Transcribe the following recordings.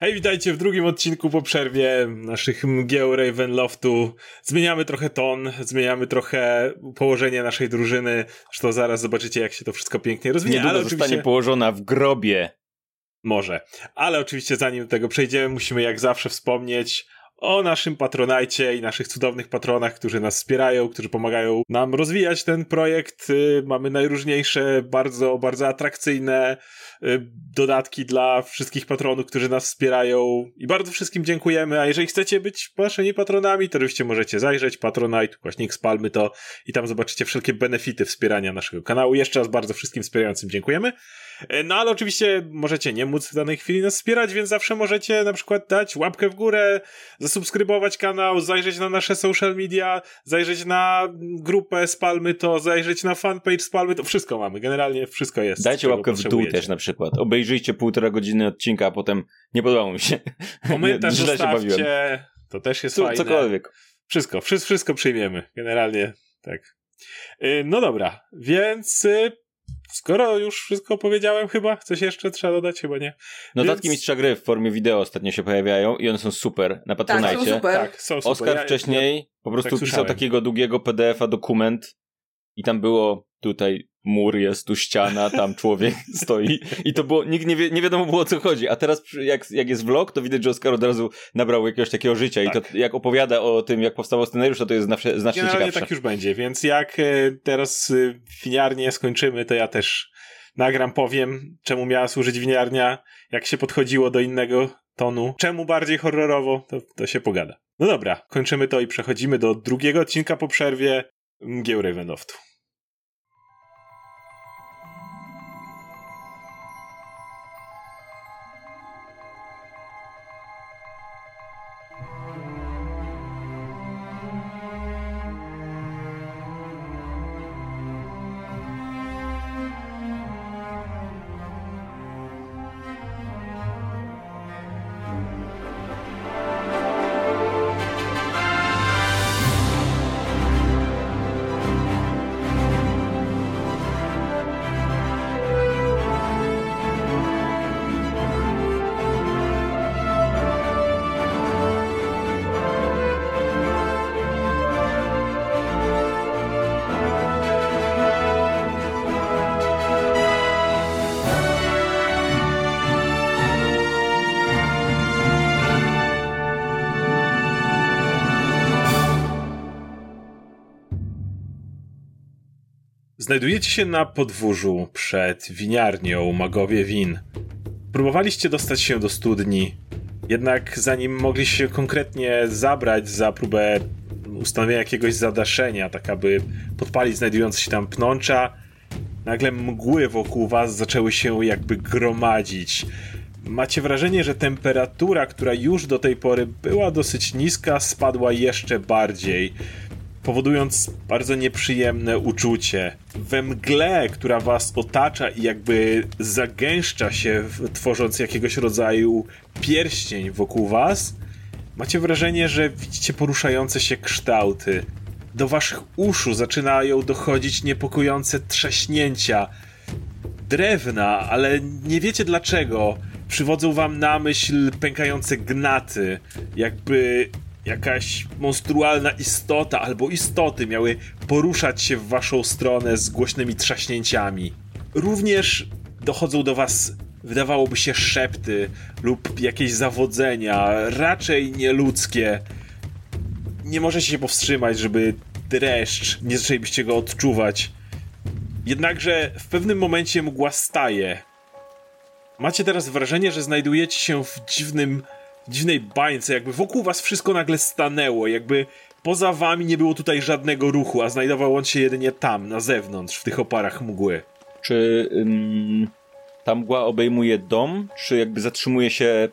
Hej, witajcie w drugim odcinku po przerwie naszych mgieł Ravenloftu. Zmieniamy trochę ton, zmieniamy trochę położenie naszej drużyny. Zresztą zaraz zobaczycie, jak się to wszystko pięknie rozwinie. Niedługo ale zostanie oczywiście... położona w grobie. Może. Ale oczywiście zanim do tego przejdziemy, musimy jak zawsze wspomnieć o naszym patronajcie i naszych cudownych patronach, którzy nas wspierają, którzy pomagają nam rozwijać ten projekt. Y, mamy najróżniejsze, bardzo, bardzo atrakcyjne y, dodatki dla wszystkich patronów, którzy nas wspierają i bardzo wszystkim dziękujemy, a jeżeli chcecie być naszymi patronami, to oczywiście możecie zajrzeć Patronite, właśnie spalmy to i tam zobaczycie wszelkie benefity wspierania naszego kanału. Jeszcze raz bardzo wszystkim wspierającym dziękujemy. E, no ale oczywiście możecie nie móc w danej chwili nas wspierać, więc zawsze możecie na przykład dać łapkę w górę, zasubskrybować kanał, zajrzeć na nasze social media, zajrzeć na grupę Spalmy to, zajrzeć na fanpage Spalmy to, wszystko mamy, generalnie wszystko jest. Dajcie łapkę w dół też na przykład. Obejrzyjcie półtora godziny odcinka, a potem nie podobało mi się. Komentarz zostawcie, to też jest Co, fajne. Cokolwiek. Wszystko, wszystko, przyjmiemy, generalnie tak. E, no dobra, więc y, Skoro już wszystko powiedziałem chyba, coś jeszcze trzeba dodać? Chyba nie. Notatki Więc... mistrza gry w formie wideo ostatnio się pojawiają i one są super na Patronite. Tak, są super. Tak, są super. Oskar ja, wcześniej ja, po prostu tak pisał takiego długiego PDF-a dokument i tam było tutaj mur jest, tu ściana, tam człowiek stoi i to było, nikt nie, wie, nie wiadomo było o co chodzi, a teraz jak, jak jest vlog, to widać, że Oskar od razu nabrał jakiegoś takiego życia tak. i to tak. jak opowiada o tym, jak powstał scenariusz, to to jest znacznie, znacznie Generalnie ciekawsze. tak już będzie, więc jak e, teraz e, winiarnie skończymy, to ja też nagram, powiem, czemu miała służyć winiarnia, jak się podchodziło do innego tonu, czemu bardziej horrorowo, to, to się pogada. No dobra, kończymy to i przechodzimy do drugiego odcinka po przerwie Mgieł Ravenloftu. Znajdujecie się na podwórzu przed winiarnią Magowie Win. Próbowaliście dostać się do studni, jednak zanim mogli się konkretnie zabrać za próbę ustanowienia jakiegoś zadaszenia, tak aby podpalić znajdujące się tam pnącza, nagle mgły wokół was zaczęły się jakby gromadzić. Macie wrażenie, że temperatura, która już do tej pory była dosyć niska, spadła jeszcze bardziej powodując bardzo nieprzyjemne uczucie. We mgle, która was otacza i jakby zagęszcza się, tworząc jakiegoś rodzaju pierścień wokół was, macie wrażenie, że widzicie poruszające się kształty. Do waszych uszu zaczynają dochodzić niepokojące trzaśnięcia. Drewna, ale nie wiecie dlaczego. Przywodzą wam na myśl pękające gnaty, jakby jakaś monstrualna istota albo istoty miały poruszać się w waszą stronę z głośnymi trzaśnięciami. Również dochodzą do was, wydawałoby się, szepty lub jakieś zawodzenia, raczej nieludzkie. Nie możecie się powstrzymać, żeby dreszcz, nie zaczęlibyście go odczuwać. Jednakże w pewnym momencie mgła staje. Macie teraz wrażenie, że znajdujecie się w dziwnym dziwnej bańce, jakby wokół was wszystko nagle stanęło, jakby poza wami nie było tutaj żadnego ruchu, a znajdował on się jedynie tam, na zewnątrz, w tych oparach mgły. Czy ym, ta mgła obejmuje dom, czy jakby zatrzymuje się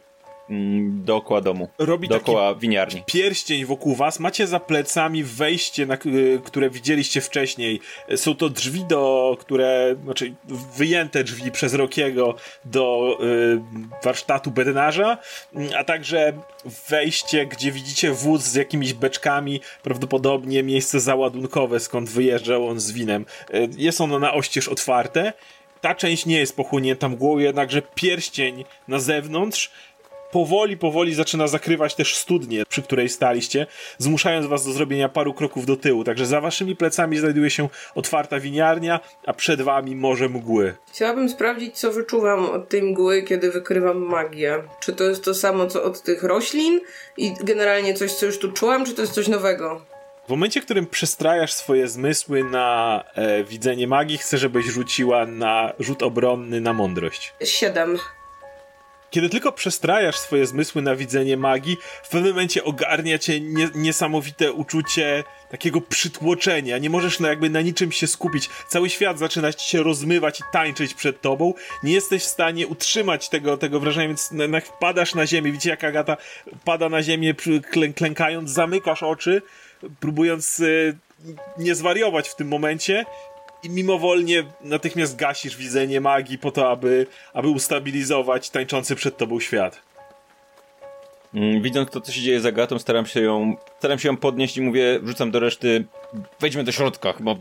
dookoła domu. Robi dookoła winiarni. Pierścień wokół was. Macie za plecami wejście, na, y, które widzieliście wcześniej. Są to drzwi, do które, znaczy wyjęte drzwi przez Rokiego do y, warsztatu bednarza, a także wejście, gdzie widzicie wóz z jakimiś beczkami, prawdopodobnie miejsce załadunkowe, skąd wyjeżdżał on z winem. Y, jest ono na oścież otwarte. Ta część nie jest pochłonięta mgłą, jednakże pierścień na zewnątrz powoli, powoli zaczyna zakrywać też studnię, przy której staliście, zmuszając was do zrobienia paru kroków do tyłu. Także za waszymi plecami znajduje się otwarta winiarnia, a przed wami morze mgły. Chciałabym sprawdzić, co wyczuwam od tej mgły, kiedy wykrywam magię. Czy to jest to samo, co od tych roślin i generalnie coś, co już tu czułam, czy to jest coś nowego? W momencie, w którym przestrajasz swoje zmysły na e, widzenie magii, chcę, żebyś rzuciła na rzut obronny na mądrość. Siedem. Kiedy tylko przestrajasz swoje zmysły na widzenie magii, w pewnym momencie ogarnia cię nie, niesamowite uczucie takiego przytłoczenia. Nie możesz no jakby na niczym się skupić. Cały świat zaczyna ci się rozmywać i tańczyć przed tobą. Nie jesteś w stanie utrzymać tego, tego wrażenia, więc na, na, wpadasz na ziemię. Widzicie, jak Agata pada na ziemię, klę, klękając, zamykasz oczy, próbując y, nie zwariować w tym momencie i mimowolnie natychmiast gasisz widzenie magii po to, aby, aby ustabilizować tańczący przed tobą świat. Mm, widząc to, co się dzieje z Agatą, staram się ją, staram się ją podnieść i mówię, rzucam do reszty, wejdźmy do środka, bo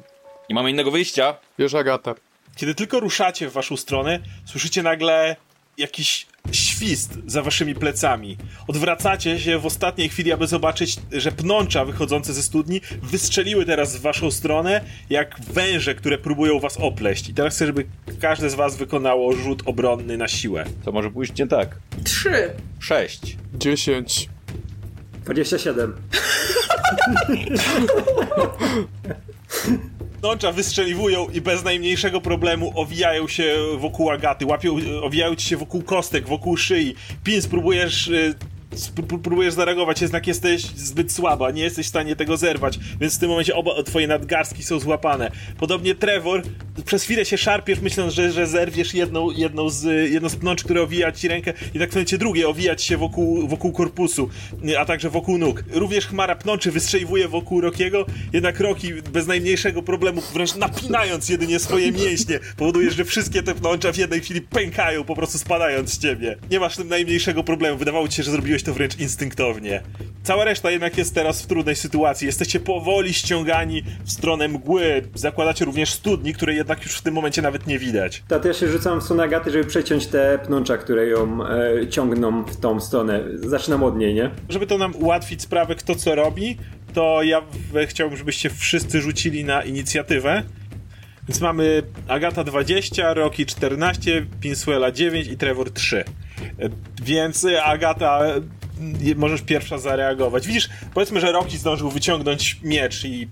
nie mamy innego wyjścia. Wiesz, Agata. Kiedy tylko ruszacie w waszą stronę, słyszycie nagle jakiś świst za waszymi plecami. Odwracacie się w ostatniej chwili, aby zobaczyć, że pnącza wychodzące ze studni wystrzeliły teraz w waszą stronę, jak węże, które próbują was opleść. I teraz chcę, żeby każde z was wykonało rzut obronny na siłę. To może pójść nie tak. Trzy. Sześć. Dziesięć. Dwadzieścia siedem. Pnącza wystrzeliwują i bez najmniejszego problemu owijają się wokół Agaty, łapią, owijają ci się wokół kostek, wokół szyi. Pin, spróbujesz y, próbujesz zareagować, jednak jesteś zbyt słaba, nie jesteś w stanie tego zerwać, więc w tym momencie oba twoje nadgarstki są złapane. Podobnie Trevor, przez chwilę się szarpiesz, myśląc, że, że zerwiesz jedną, jedną, z, jedną z pnącz, które owija ci rękę i tak w momencie drugie owijać się wokół, wokół korpusu, a także wokół nóg. Również chmara pnączy wystrzeliwuje wokół Rokiego, jednak Roki bez najmniejszego problemu, wręcz napinając jedynie swoje mięśnie, powoduje, że wszystkie te pnącza w jednej chwili pękają, po prostu spadając z ciebie. Nie masz tym najmniejszego problemu, wydawało ci się, że zrobiłeś to wręcz instynktownie. Cała reszta jednak jest teraz w trudnej sytuacji. Jesteście powoli ściągani w stronę mgły. Zakładacie również studni, której jednak już w tym momencie nawet nie widać. To ja się rzucam w stronę Agaty, żeby przeciąć te pnącza, które ją e, ciągną w tą stronę. Zaczynam od niej, nie? Żeby to nam ułatwić sprawę, kto co robi, to ja chciałbym, żebyście wszyscy rzucili na inicjatywę. Więc mamy Agata 20, Rocky 14, Pinsuela 9 i Trevor 3. E, więc Agata możesz pierwsza zareagować. Widzisz, powiedzmy, że Rocky zdążył wyciągnąć miecz i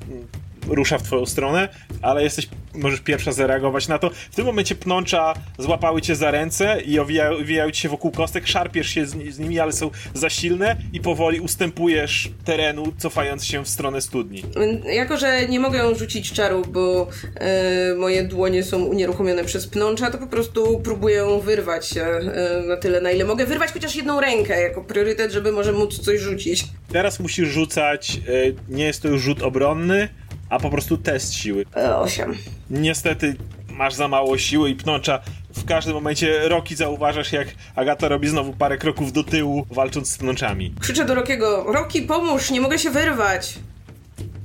rusza w twoją stronę, ale jesteś, możesz pierwsza zareagować na to. W tym momencie pnącza złapały cię za ręce i owijają, owijają ci się wokół kostek, szarpiesz się z, z, nimi, ale są za silne i powoli ustępujesz terenu, cofając się w stronę studni. Jako, że nie mogę rzucić czaru, bo e, moje dłonie są unieruchomione przez pnącza, to po prostu próbuję wyrwać się e, na tyle, na ile mogę. Wyrwać chociaż jedną rękę jako priorytet, żeby może móc coś rzucić. Teraz musisz rzucać, e, nie jest to już rzut obronny, a po prostu test siły. E, osiem. Niestety masz za mało siły i pnącza. W każdym momencie Roki zauważasz, jak Agata robi znowu parę kroków do tyłu, walcząc z pnączami. Krzyczę do Rokiego: Roki, pomóż, nie mogę się wyrwać!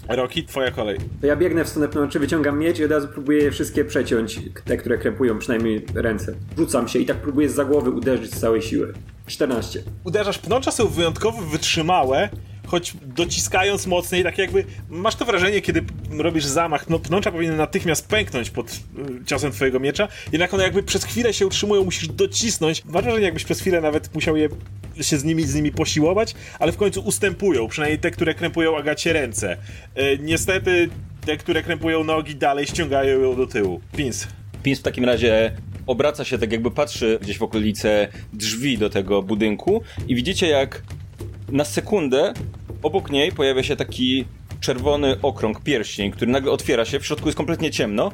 Roki, twoja kolej. To ja biegnę w stronę pnączy, wyciągam miecz i od razu próbuję je wszystkie przeciąć, te, które krępują przynajmniej ręce. Rzucam się i tak próbuję z głowy uderzyć z całej siły. 14. Uderzasz, pnącza są wyjątkowo wytrzymałe, choć dociskając mocniej, tak jakby masz to wrażenie, kiedy robisz zamach, no pnącza powinny natychmiast pęknąć pod y, ciosem twojego miecza, jednak one jakby przez chwilę się utrzymują, musisz docisnąć. Masz wrażenie, jakbyś przez chwilę nawet musiał je się z nimi, z nimi posiłować, ale w końcu ustępują, przynajmniej te, które krępują Agacie ręce. Y, niestety te, które krępują nogi, dalej ściągają ją do tyłu. Pins. Pins w takim razie obraca się tak jakby patrzy gdzieś w okolice drzwi do tego budynku i widzicie jak na sekundę obok niej pojawia się taki czerwony okrąg, pierścień, który nagle otwiera się, w środku jest kompletnie ciemno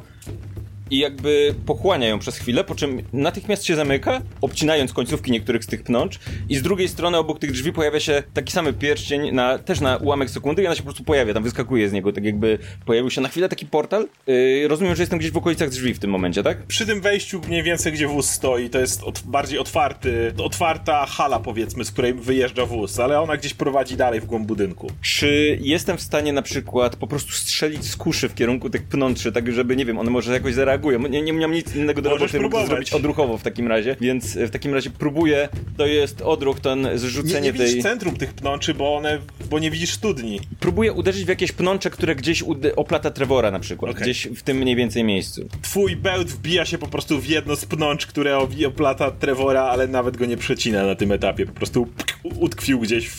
i jakby pochłania ją przez chwilę, po czym natychmiast się zamyka, obcinając końcówki niektórych z tych pnącz i z drugiej strony obok tych drzwi pojawia się taki sam pierścień, na, też na ułamek sekundy i ona się po prostu pojawia, tam wyskakuje z niego, tak jakby pojawił się na chwilę taki portal. Yy, rozumiem, że jestem gdzieś w okolicach drzwi w tym momencie, tak? Przy tym wejściu mniej więcej, gdzie wóz stoi, to jest od, bardziej otwarty, otwarta hala powiedzmy, z której wyjeżdża wóz, ale ona gdzieś prowadzi dalej w głąb budynku. Czy jestem w stanie na przykład po prostu strzelić z kuszy w kierunku tych pnączy, tak żeby, nie wiem, one może jakoś zareagować Nie, nie miałem nic innego do roboty, mógł zrobić odruchowo w takim razie, więc w takim razie próbuję, to jest odruch, ten zrzucenie nie, nie tej... widzisz centrum tych pnączy, bo one, bo nie widzisz studni. Próbuję uderzyć w jakieś pnącze, które gdzieś oplata Trevora na przykład, okay. gdzieś w tym mniej więcej miejscu. Twój bełt wbija się po prostu w jedno z pnącz, które oplata Trevora, ale nawet go nie przecina na tym etapie, po prostu utkwił gdzieś w,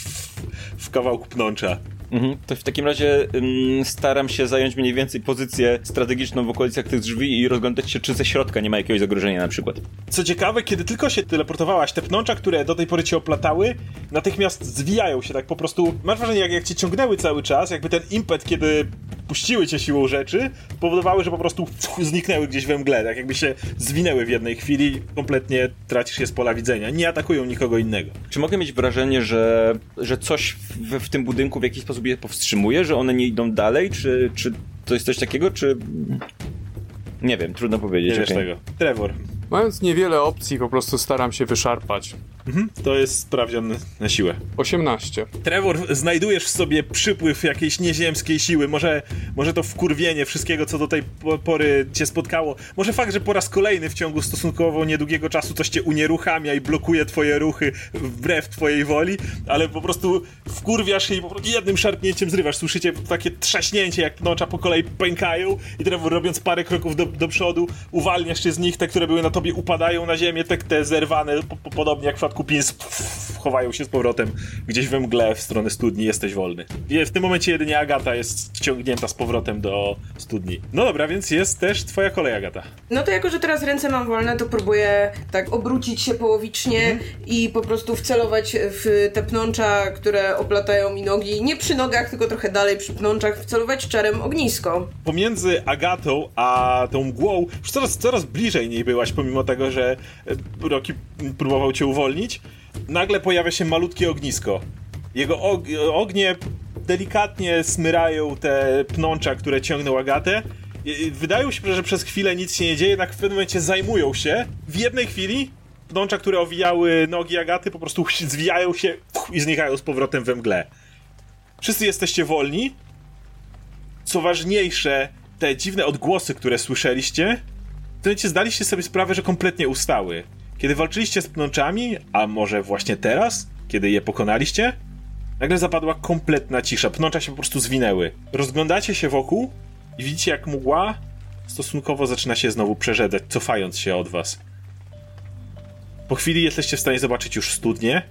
w kawałku pnącza. Mhm. To w takim razie ym, staram się zająć mniej więcej pozycję strategiczną w okolicach tych drzwi i rozglądać się, czy ze środka nie ma jakiegoś zagrożenia na przykład. Co ciekawe, kiedy tylko się teleportowałaś, te pnącza, które do tej pory cię oplatały, natychmiast zwijają się tak po prostu. Masz wrażenie, jak, jak cię ciągnęły cały czas, jakby ten impet, kiedy puściły cię siłą rzeczy, powodowały, że po prostu zniknęły gdzieś we mgle, tak jakby się zwinęły w jednej chwili, kompletnie tracisz je z pola widzenia. Nie atakują nikogo innego. Czy mogę mieć wrażenie, że, że coś w, w tym budynku w jakiś sposób je powstrzymuje, że one nie idą dalej, czy, czy to jest coś takiego, czy... Nie wiem, trudno powiedzieć. Nie wiesz okay. tego. Trevor. Mając niewiele opcji, po prostu staram się wyszarpać. Mhm, to jest sprawdzian na siłę. 18. Trevor, znajdujesz w sobie przypływ jakiejś nieziemskiej siły. Może, może to wkurwienie wszystkiego, co do tej pory cię spotkało. Może fakt, że po raz kolejny w ciągu stosunkowo niedługiego czasu coś cię unieruchamia i blokuje twoje ruchy wbrew twojej woli, ale po prostu wkurwiasz się i po prostu jednym szarpnięciem zrywasz. Słyszycie takie trzaśnięcie, jak nocza po kolei pękają i Trevor robiąc parę kroków do, do przodu, uwalniasz się z nich, te, które były na tobie, upadają na ziemię, te, te zerwane, po, po, podobnie jak w przypadku Pins, chowają się z powrotem gdzieś we mgle w stronę studni, jesteś wolny. W tym momencie jedynie Agata jest wciągnięta z powrotem do studni. No dobra, więc jest też twoja kolej, Agata. No to jako, że teraz ręce mam wolne, to próbuję tak obrócić się połowicznie mhm. i po prostu wcelować w te pnącza, które oplatają mi nogi, nie przy nogach, tylko trochę dalej przy pnączach, wcelować czarem ognisko. Pomiędzy Agatą a tą mgłą, już coraz, coraz bliżej niej byłaś, pomimo tego, że Rocky próbował cię uwolnić, nagle pojawia się malutkie ognisko. Jego og ognie delikatnie smyrają te pnącza, które ciągną Agatę. Wydają się, że przez chwilę nic się nie dzieje, jednak w pewnym momencie zajmują się. W jednej chwili pnącza, które owijały nogi Agaty, po prostu zwijają się i znikają z powrotem we mgle. Wszyscy jesteście wolni. Co ważniejsze, te dziwne odgłosy, które słyszeliście, to zdaliście sobie sprawę, że kompletnie ustały. Kiedy walczyliście z pnączami, a może właśnie teraz, kiedy je pokonaliście, nagle zapadła kompletna cisza. Pnącza się po prostu zwinęły. Rozglądacie się wokół i widzicie, jak mgła stosunkowo zaczyna się znowu przerzedzać, cofając się od was. Po chwili jesteście w stanie zobaczyć już studnie,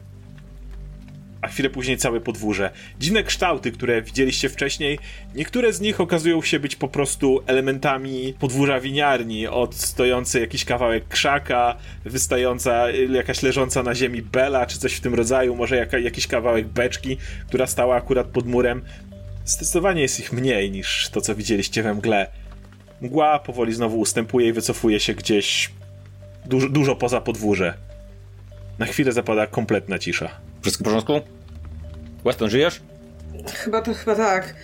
a chwilę później całe podwórze. Dziwne kształty, które widzieliście wcześniej, niektóre z nich okazują się być po prostu elementami podwórza winiarni, od stojący jakiś kawałek krzaka, wystająca jakaś leżąca na ziemi bela, czy coś w tym rodzaju, może jaka, jakiś kawałek beczki, która stała akurat pod murem. Zdecydowanie jest ich mniej niż to, co widzieliście we mgle. Mgła powoli znowu ustępuje i wycofuje się gdzieś dużo, dużo poza podwórze. Na chwilę zapada kompletna cisza. Wszystko w porządku? Weston, żyjesz? Chyba to, chyba tak.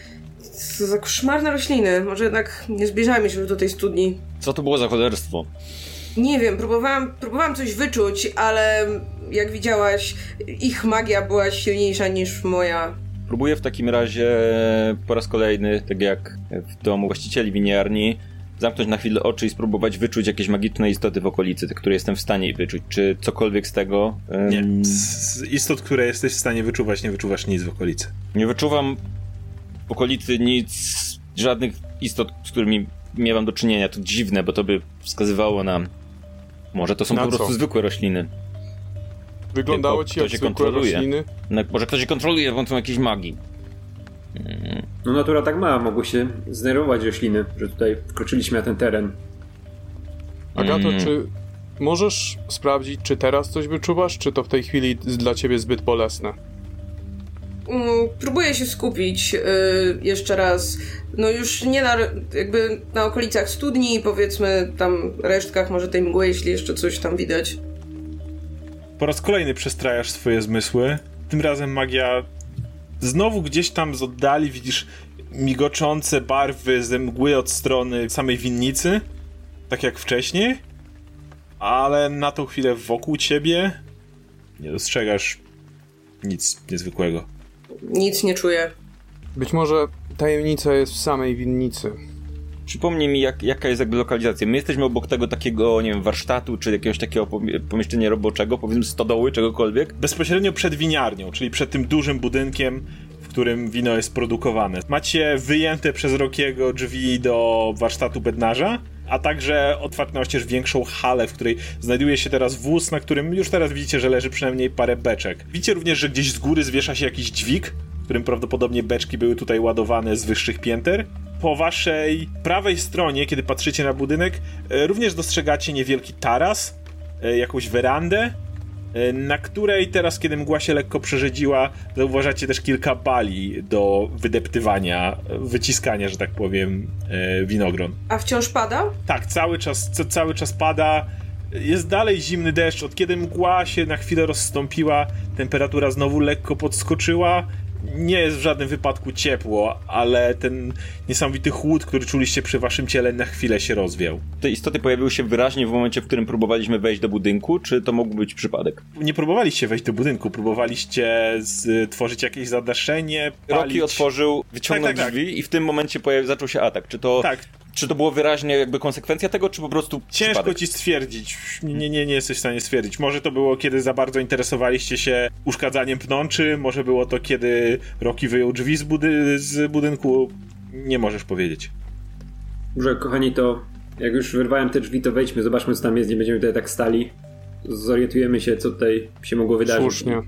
Co za koszmarne rośliny. Może jednak nie zbliżajmy się do tej studni. Co to było za cholerstwo? Nie wiem, próbowałam, próbowałam coś wyczuć, ale jak widziałaś, ich magia była silniejsza niż moja. Próbuję w takim razie po raz kolejny, tak jak w domu właścicieli winiarni, zamknąć na chwilę oczy i spróbować wyczuć jakieś magiczne istoty w okolicy, które jestem w stanie wyczuć. Czy cokolwiek z tego? Um... Nie. Z istot, które jesteś w stanie wyczuwać, nie wyczuwasz nic w okolicy. Nie wyczuwam w okolicy nic, żadnych istot, z którymi miewam do czynienia. To dziwne, bo to by wskazywało nam. Może to są na po prostu zwykłe rośliny. Wyglądało ci jak zwykłe kontroluje. rośliny? No, może ktoś je kontroluje pomocą jakiejś magii. No natura tak ma, mogło się zdenerwować rośliny, że tutaj wkroczyliśmy na ten teren. Agato, mm. czy możesz sprawdzić, czy teraz coś wyczuwasz, czy to w tej chwili dla ciebie zbyt bolesne? Mm, próbuję się skupić yy, jeszcze raz. No już nie na, jakby na okolicach studni, powiedzmy tam resztkach może tej mgły, jeśli jeszcze coś tam widać. Po raz kolejny przestrajasz swoje zmysły. Tym razem magia Znowu gdzieś tam z oddali widzisz migoczące barwy ze mgły od strony samej winnicy, tak jak wcześniej, ale na tą chwilę wokół ciebie nie dostrzegasz nic niezwykłego. Nic nie czuję. Być może tajemnica jest w samej winnicy. Przypomnij mi, jak, jaka jest jakby lokalizacja. My jesteśmy obok tego takiego, nie wiem, warsztatu, czy jakiegoś takiego pomieszczenia roboczego, powiedzmy stodoły, czegokolwiek. Bezpośrednio przed winiarnią, czyli przed tym dużym budynkiem, w którym wino jest produkowane. Macie wyjęte przez Rokiego drzwi do warsztatu bednarza, a także otwartą oścież większą halę, w której znajduje się teraz wóz, na którym już teraz widzicie, że leży przynajmniej parę beczek. Widzicie również, że gdzieś z góry zwiesza się jakiś dźwig, którym prawdopodobnie beczki były tutaj ładowane z wyższych pięter. Po waszej prawej stronie, kiedy patrzycie na budynek, e, również dostrzegacie niewielki taras, e, jakąś werandę, e, na której teraz, kiedy mgła się lekko przerzedziła, zauważacie też kilka bali do wydeptywania, wyciskania, że tak powiem, winogron. A wciąż pada? Tak, cały czas, cały czas pada. Jest dalej zimny deszcz. Od kiedy mgła się na chwilę rozstąpiła, temperatura znowu lekko podskoczyła nie jest w żadnym wypadku ciepło, ale ten niesamowity chłód, który czuliście przy waszym ciele, na chwilę się rozwiał. Te istoty pojawiły się wyraźnie w momencie, w którym próbowaliśmy wejść do budynku, czy to mógł być przypadek? Nie próbowaliście wejść do budynku, próbowaliście tworzyć jakieś zadaszenie. Palić... Rocky otworzył, wyciągnął tak, tak, tak. drzwi i w tym momencie pojawił, zaczął się atak. Czy to tak. Czy to było wyraźnie jakby konsekwencja tego, czy po prostu Ciężko przypadek? ci stwierdzić. Nie, nie, nie jesteś w stanie stwierdzić. Może to było, kiedy za bardzo interesowaliście się uszkadzaniem pnączy, może było to, kiedy Rocky wyjął drzwi z, budy z budynku. Nie możesz powiedzieć. Może, kochani, to jak już wyrwałem te drzwi, to wejdźmy, zobaczmy, co tam jest, nie będziemy tutaj tak stali. Zorientujemy się, co tutaj się mogło wydarzyć. Słusznie.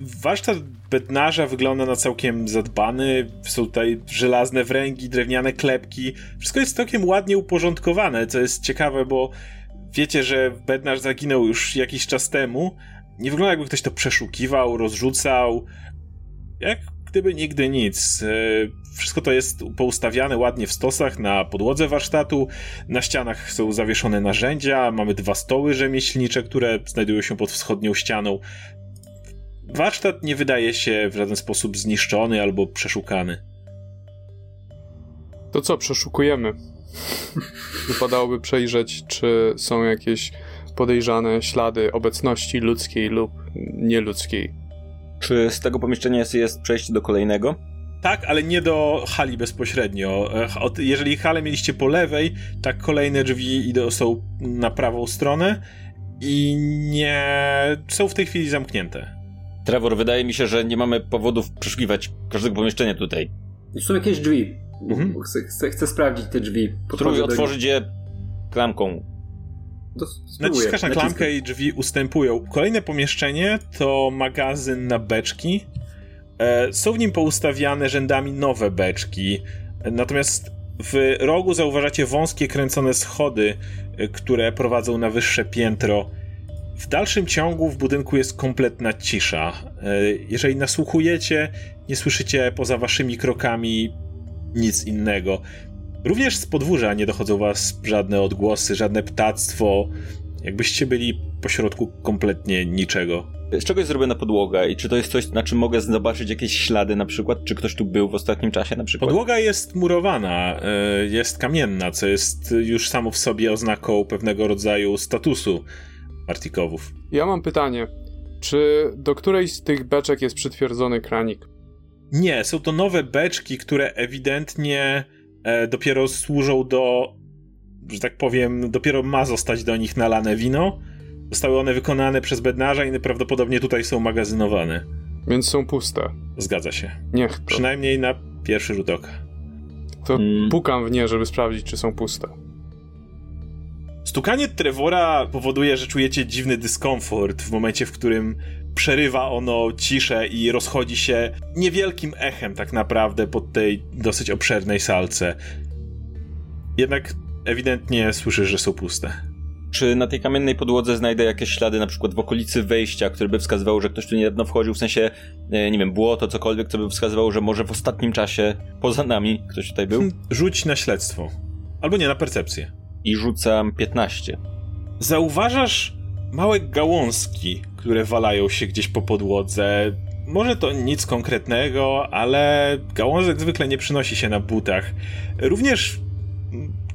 Warsztat bednarza wygląda na całkiem zadbany. Są tutaj żelazne wręgi, drewniane klepki. Wszystko jest całkiem ładnie uporządkowane, co jest ciekawe, bo wiecie, że bednarz zaginął już jakiś czas temu. Nie wygląda jakby ktoś to przeszukiwał, rozrzucał. Jak gdyby nigdy nic. E, wszystko to jest poustawiane ładnie w stosach na podłodze warsztatu. Na ścianach są zawieszone narzędzia. Mamy dwa stoły rzemieślnicze, które znajdują się pod wschodnią ścianą. Warsztat nie wydaje się w żaden sposób zniszczony albo przeszukany. To co, przeszukujemy? Wypadałoby przejrzeć, czy są jakieś podejrzane ślady obecności ludzkiej lub nieludzkiej. Czy z tego pomieszczenia jest, jest przejście do kolejnego? Tak, ale nie do hali bezpośrednio. Jeżeli halę mieliście po lewej, tak kolejne drzwi idą, są na prawą stronę i nie są w tej chwili zamknięte. Trevor, wydaje mi się, że nie mamy powodów przeszukiwać każdego pomieszczenia tutaj. Są jakieś drzwi. Mhm. Chcę, chcę, chcę, sprawdzić te drzwi. Spróbuj otworzyć je klamką. Naciskasz na klamkę i drzwi ustępują. Kolejne pomieszczenie to magazyn na beczki. E, są w nim poustawiane rzędami nowe beczki. Natomiast w rogu zauważacie wąskie kręcone schody, e, które prowadzą na wyższe piętro. W dalszym ciągu w budynku jest kompletna cisza. E, jeżeli nasłuchujecie, nie słyszycie poza waszymi krokami nic innego. Również z podwórza nie dochodzą was żadne odgłosy, żadne ptactwo, jakbyście byli pośrodku kompletnie niczego. Z czego jest zrobiona podłoga i czy to jest coś, na czym mogę zobaczyć jakieś ślady na przykład? Czy ktoś tu był w ostatnim czasie na przykład? Podłoga jest murowana, e, jest kamienna, co jest już samo w sobie oznaką pewnego rodzaju statusu Artikowów. Ja mam pytanie. Czy do której z tych beczek jest przytwierdzony kranik? Nie, są to nowe beczki, które ewidentnie e, dopiero służą do, że tak powiem, dopiero ma zostać do nich nalane wino. Zostały one wykonane przez bednarza i prawdopodobnie tutaj są magazynowane. Więc są puste. Zgadza się. Niech to. Przynajmniej na pierwszy rzut oka. To hmm. pukam w nie, żeby sprawdzić, czy są puste. Stukanie Trevora powoduje, że czujecie dziwny dyskomfort w momencie, w którym przerywa ono ciszę i rozchodzi się niewielkim echem tak naprawdę pod tej dosyć obszernej salce. Jednak ewidentnie słyszysz, że są puste. Czy na tej kamiennej podłodze znajdę jakieś ślady, na przykład w okolicy wejścia, które by wskazywały, że ktoś tu niedawno wchodził, w sensie, e, nie wiem, było to cokolwiek, co by wskazywało, że może w ostatnim czasie poza nami ktoś tutaj był? Rzuć na śledztwo. Albo nie, na percepcję i rzucam 15. Zauważasz małe gałązki, które walają się gdzieś po podłodze. Może to nic konkretnego, ale gałązek zwykle nie przynosi się na butach. Również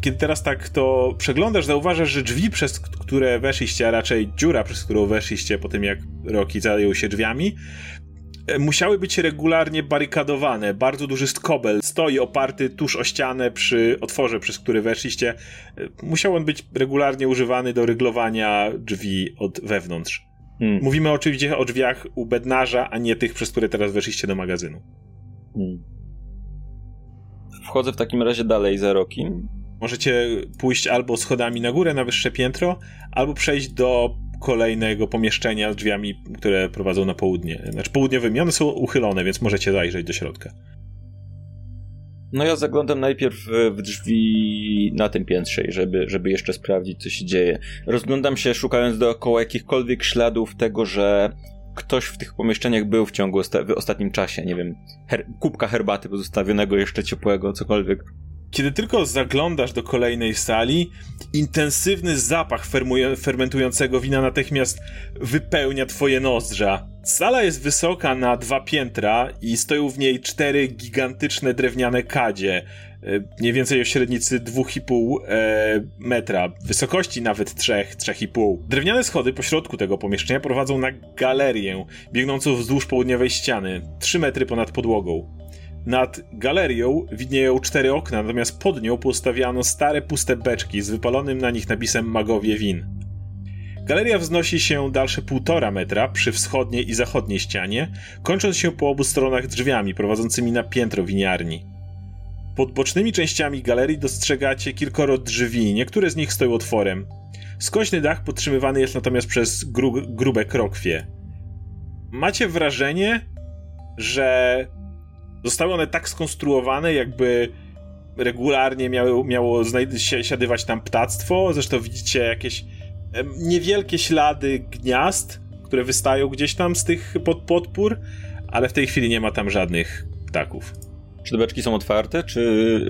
kiedy teraz tak to przeglądasz, zauważasz, że drzwi, przez które weszliście, a raczej dziura, przez którą weszliście po tym, jak Roki zajął się drzwiami, musiały być regularnie barykadowane. Bardzo duży skobel stoi oparty tuż o ścianę przy otworze, przez który weszliście. E, musiał on być regularnie używany do ryglowania drzwi od wewnątrz. Hmm. Mówimy oczywiście o drzwiach u bednarza, a nie tych, przez które teraz weszliście do magazynu. Hmm. Wchodzę w takim razie dalej za Rokim. Możecie pójść albo schodami na górę, na wyższe piętro, albo przejść do kolejnego pomieszczenia z drzwiami, które prowadzą na południe. Znaczy południowymi, one są uchylone, więc możecie zajrzeć do środka. No ja zaglądam najpierw w drzwi na tym piętrze, żeby, żeby jeszcze sprawdzić, co się dzieje. Rozglądam się, szukając dookoła jakichkolwiek śladów tego, że ktoś w tych pomieszczeniach był w ciągu osta w ostatnim czasie. Nie wiem, her kubka herbaty pozostawionego jeszcze ciepłego, cokolwiek. Kiedy tylko zaglądasz do kolejnej sali, intensywny zapach fermentującego wina natychmiast wypełnia twoje nozdrza. Sala jest wysoka na dwa piętra i stoją w niej cztery gigantyczne drewniane kadzie, e, mniej więcej o średnicy 2,5 e, metra, wysokości nawet 3, 3,5. Drewniane schody po środku tego pomieszczenia prowadzą na galerię, biegnącą wzdłuż południowej ściany, 3 metry ponad podłogą. Nad galerią widnieją cztery okna, natomiast pod nią postawiano stare puste beczki z wypalonym na nich napisem Magowie Win. Galeria wznosi się dalsze półtora metra przy wschodniej i zachodniej ścianie, kończąc się po obu stronach drzwiami prowadzącymi na piętro winiarni. Pod bocznymi częściami galerii dostrzegacie kilkoro drzwi, niektóre z nich stoją otworem. Skośny dach podtrzymywany jest natomiast przez gru grube krokwie. Macie wrażenie, że Zostały one tak skonstruowane, jakby regularnie miało, miało siadywać tam ptactwo. Zresztą widzicie jakieś niewielkie ślady gniazd, które wystają gdzieś tam z tych pod podpór, ale w tej chwili nie ma tam żadnych ptaków. Czy te beczki są otwarte, czy...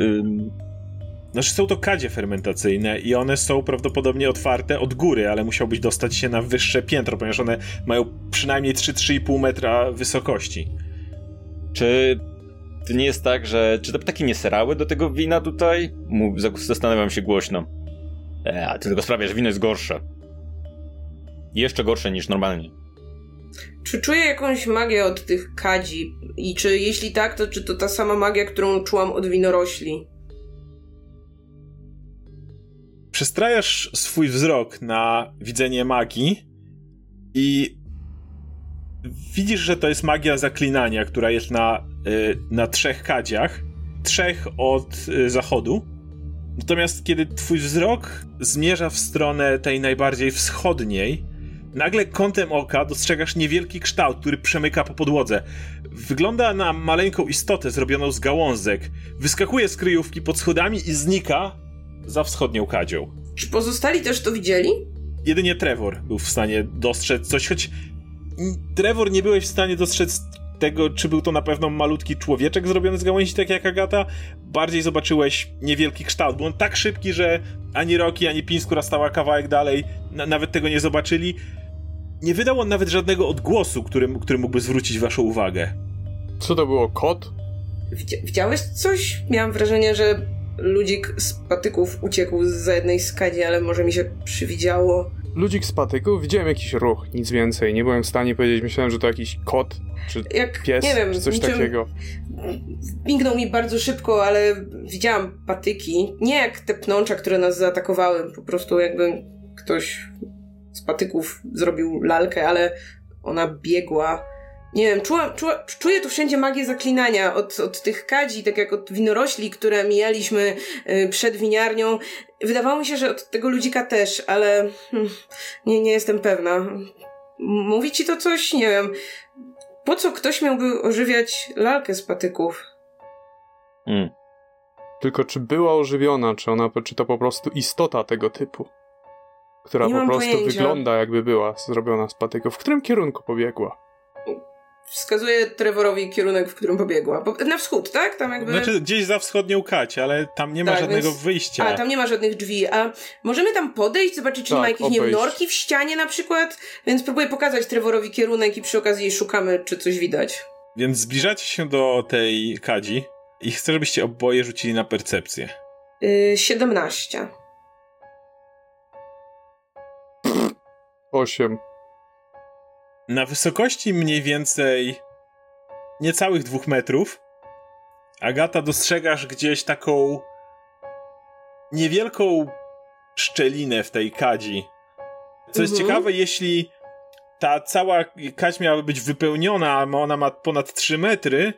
Znaczy są to kadzie fermentacyjne i one są prawdopodobnie otwarte od góry, ale musiałbyś dostać się na wyższe piętro, ponieważ one mają przynajmniej 3-3,5 metra wysokości. Czy to nie jest tak, że. Czy te ptaki nie serały do tego wina tutaj? Mów, zastanawiam się głośno. E, a ty tylko sprawia, że wino jest gorsze. Jeszcze gorsze niż normalnie. Czy czuję jakąś magię od tych kadzi? I czy jeśli tak, to czy to ta sama magia, którą czułam od winorośli? Przestrajasz swój wzrok na widzenie magii i widzisz, że to jest magia zaklinania, która jest na na trzech kadziach, trzech od y, zachodu. Natomiast kiedy twój wzrok zmierza w stronę tej najbardziej wschodniej, nagle kątem oka dostrzegasz niewielki kształt, który przemyka po podłodze. Wygląda na maleńką istotę zrobioną z gałązek. Wyskakuje z kryjówki pod schodami i znika za wschodnią kadzią. Czy pozostali też to widzieli? Jedynie Trevor był w stanie dostrzec coś, choć Trevor nie byłeś w stanie dostrzec tego, czy był to na pewno malutki człowieczek zrobiony z gałęzi, tak jak Agata, bardziej zobaczyłeś niewielki kształt. Był on tak szybki, że ani Roki, ani Pins, która stała kawałek dalej, na, nawet tego nie zobaczyli. Nie wydał on nawet żadnego odgłosu, który, który mógłby zwrócić waszą uwagę. Co to było, kot? widziałeś coś? Miałam wrażenie, że ludzik z patyków uciekł za jednej skadzi, ale może mi się przywidziało. Ludzik z patyków? Widziałem jakiś ruch, nic więcej. Nie byłem w stanie powiedzieć, myślałem, że to jakiś kot czy Jak, pies, nie wiem, czy coś takiego. Mignął mi bardzo szybko, ale widziałam patyki. Nie jak te pnącza, które nas zaatakowały. Po prostu jakby ktoś z patyków zrobił lalkę, ale ona biegła. Nie wiem, czuła, czuła, czuję tu wszędzie magię zaklinania. Od, od tych kadzi, tak jak od winorośli, które mijaliśmy y, przed winiarnią. Wydawało mi się, że od tego ludzika też, ale hmm, nie, nie jestem pewna. Mówi ci to coś? Nie wiem. Po co ktoś miałby ożywiać lalkę z patyków? Hmm. Tylko czy była ożywiona, czy ona, czy to po prostu istota tego typu? Która Nie po prostu pojęcia. wygląda jakby była zrobiona z patyków. W którym kierunku pobiegła? Wskazuje Trevorowi kierunek, w którym pobiegła. Bo na wschód, tak? Tam jakby... Znaczy gdzieś za wschodnią Kać, ale tam nie ma tak, żadnego więc... wyjścia. A, tam nie ma żadnych drzwi. A możemy tam podejść, zobaczyć, czy tak, nie ma tak, jakiejś nie norki w ścianie na przykład? Więc próbuję pokazać Trevorowi kierunek i przy okazji szukamy, czy coś widać. Więc zbliżacie się do tej Kadzi i chcę, żebyście oboje rzucili na percepcję. Yy, 17. 8. Na wysokości mniej więcej niecałych dwóch metrów, Agata, dostrzegasz gdzieś taką niewielką szczelinę w tej kadzi. Co jest mhm. ciekawe, jeśli ta cała kadź miałaby być wypełniona, a ona ma ponad 3 metry,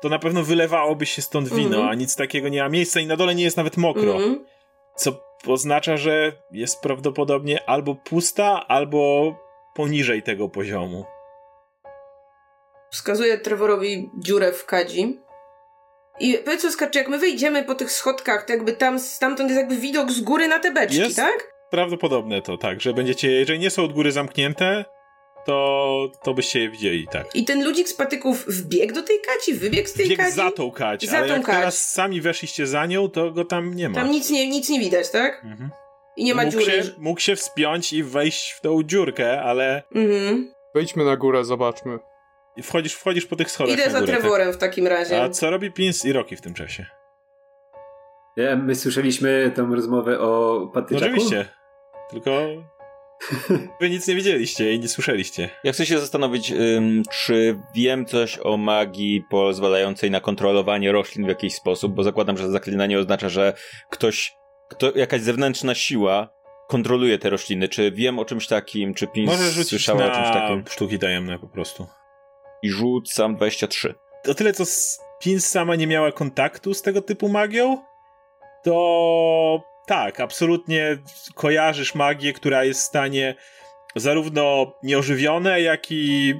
to na pewno wylewałoby się stąd wino, mhm. a nic takiego nie ma miejsca i na dole nie jest nawet mokro. Mhm. Co oznacza, że jest prawdopodobnie albo pusta, albo poniżej tego poziomu. Wskazuje Trevorowi dziurę w kadzi. I powiedz Oskar, jak my wyjdziemy po tych schodkach, to jakby tam, stamtąd jest jakby widok z góry na te beczki, jest tak? Prawdopodobne to, tak, że będziecie, jeżeli nie są od góry zamknięte, to, to byście je widzieli, tak. I ten ludzik z patyków wbiegł do tej kaci, wybiegł z tej Wbiegł kadzi? za tą kać, za ale tą jak kać. teraz sami weszliście za nią, to go tam nie ma. Tam nic nie, nic nie widać, tak? Mhm. I nie ma mógł dziury. Się, mógł się wspiąć i wejść w tą dziurkę, ale... Mhm. Wejdźmy na górę, zobaczmy. I wchodzisz, wchodzisz po tych schodach Idę za górę, Trevorem tak. w takim razie. A co robi Pins i Rocky w tym czasie? Ja, my słyszeliśmy tą rozmowę o patyczaku? No, oczywiście. Tylko wy nic nie widzieliście i nie słyszeliście. Ja chcę się zastanowić, ym, czy wiem coś o magii pozwalającej na kontrolowanie roślin w jakiś sposób, bo zakładam, że zaklinanie oznacza, że ktoś, kto, jakaś zewnętrzna siła kontroluje te rośliny. Czy wiem o czymś takim, czy Pins Możesz rzucić słyszała na o czymś takim? sztuki tajemne po prostu. I rzucam 23. O tyle, co Pins sama nie miała kontaktu z tego typu magią, to tak, absolutnie kojarzysz magię, która jest w stanie zarówno nieożywione, jak i,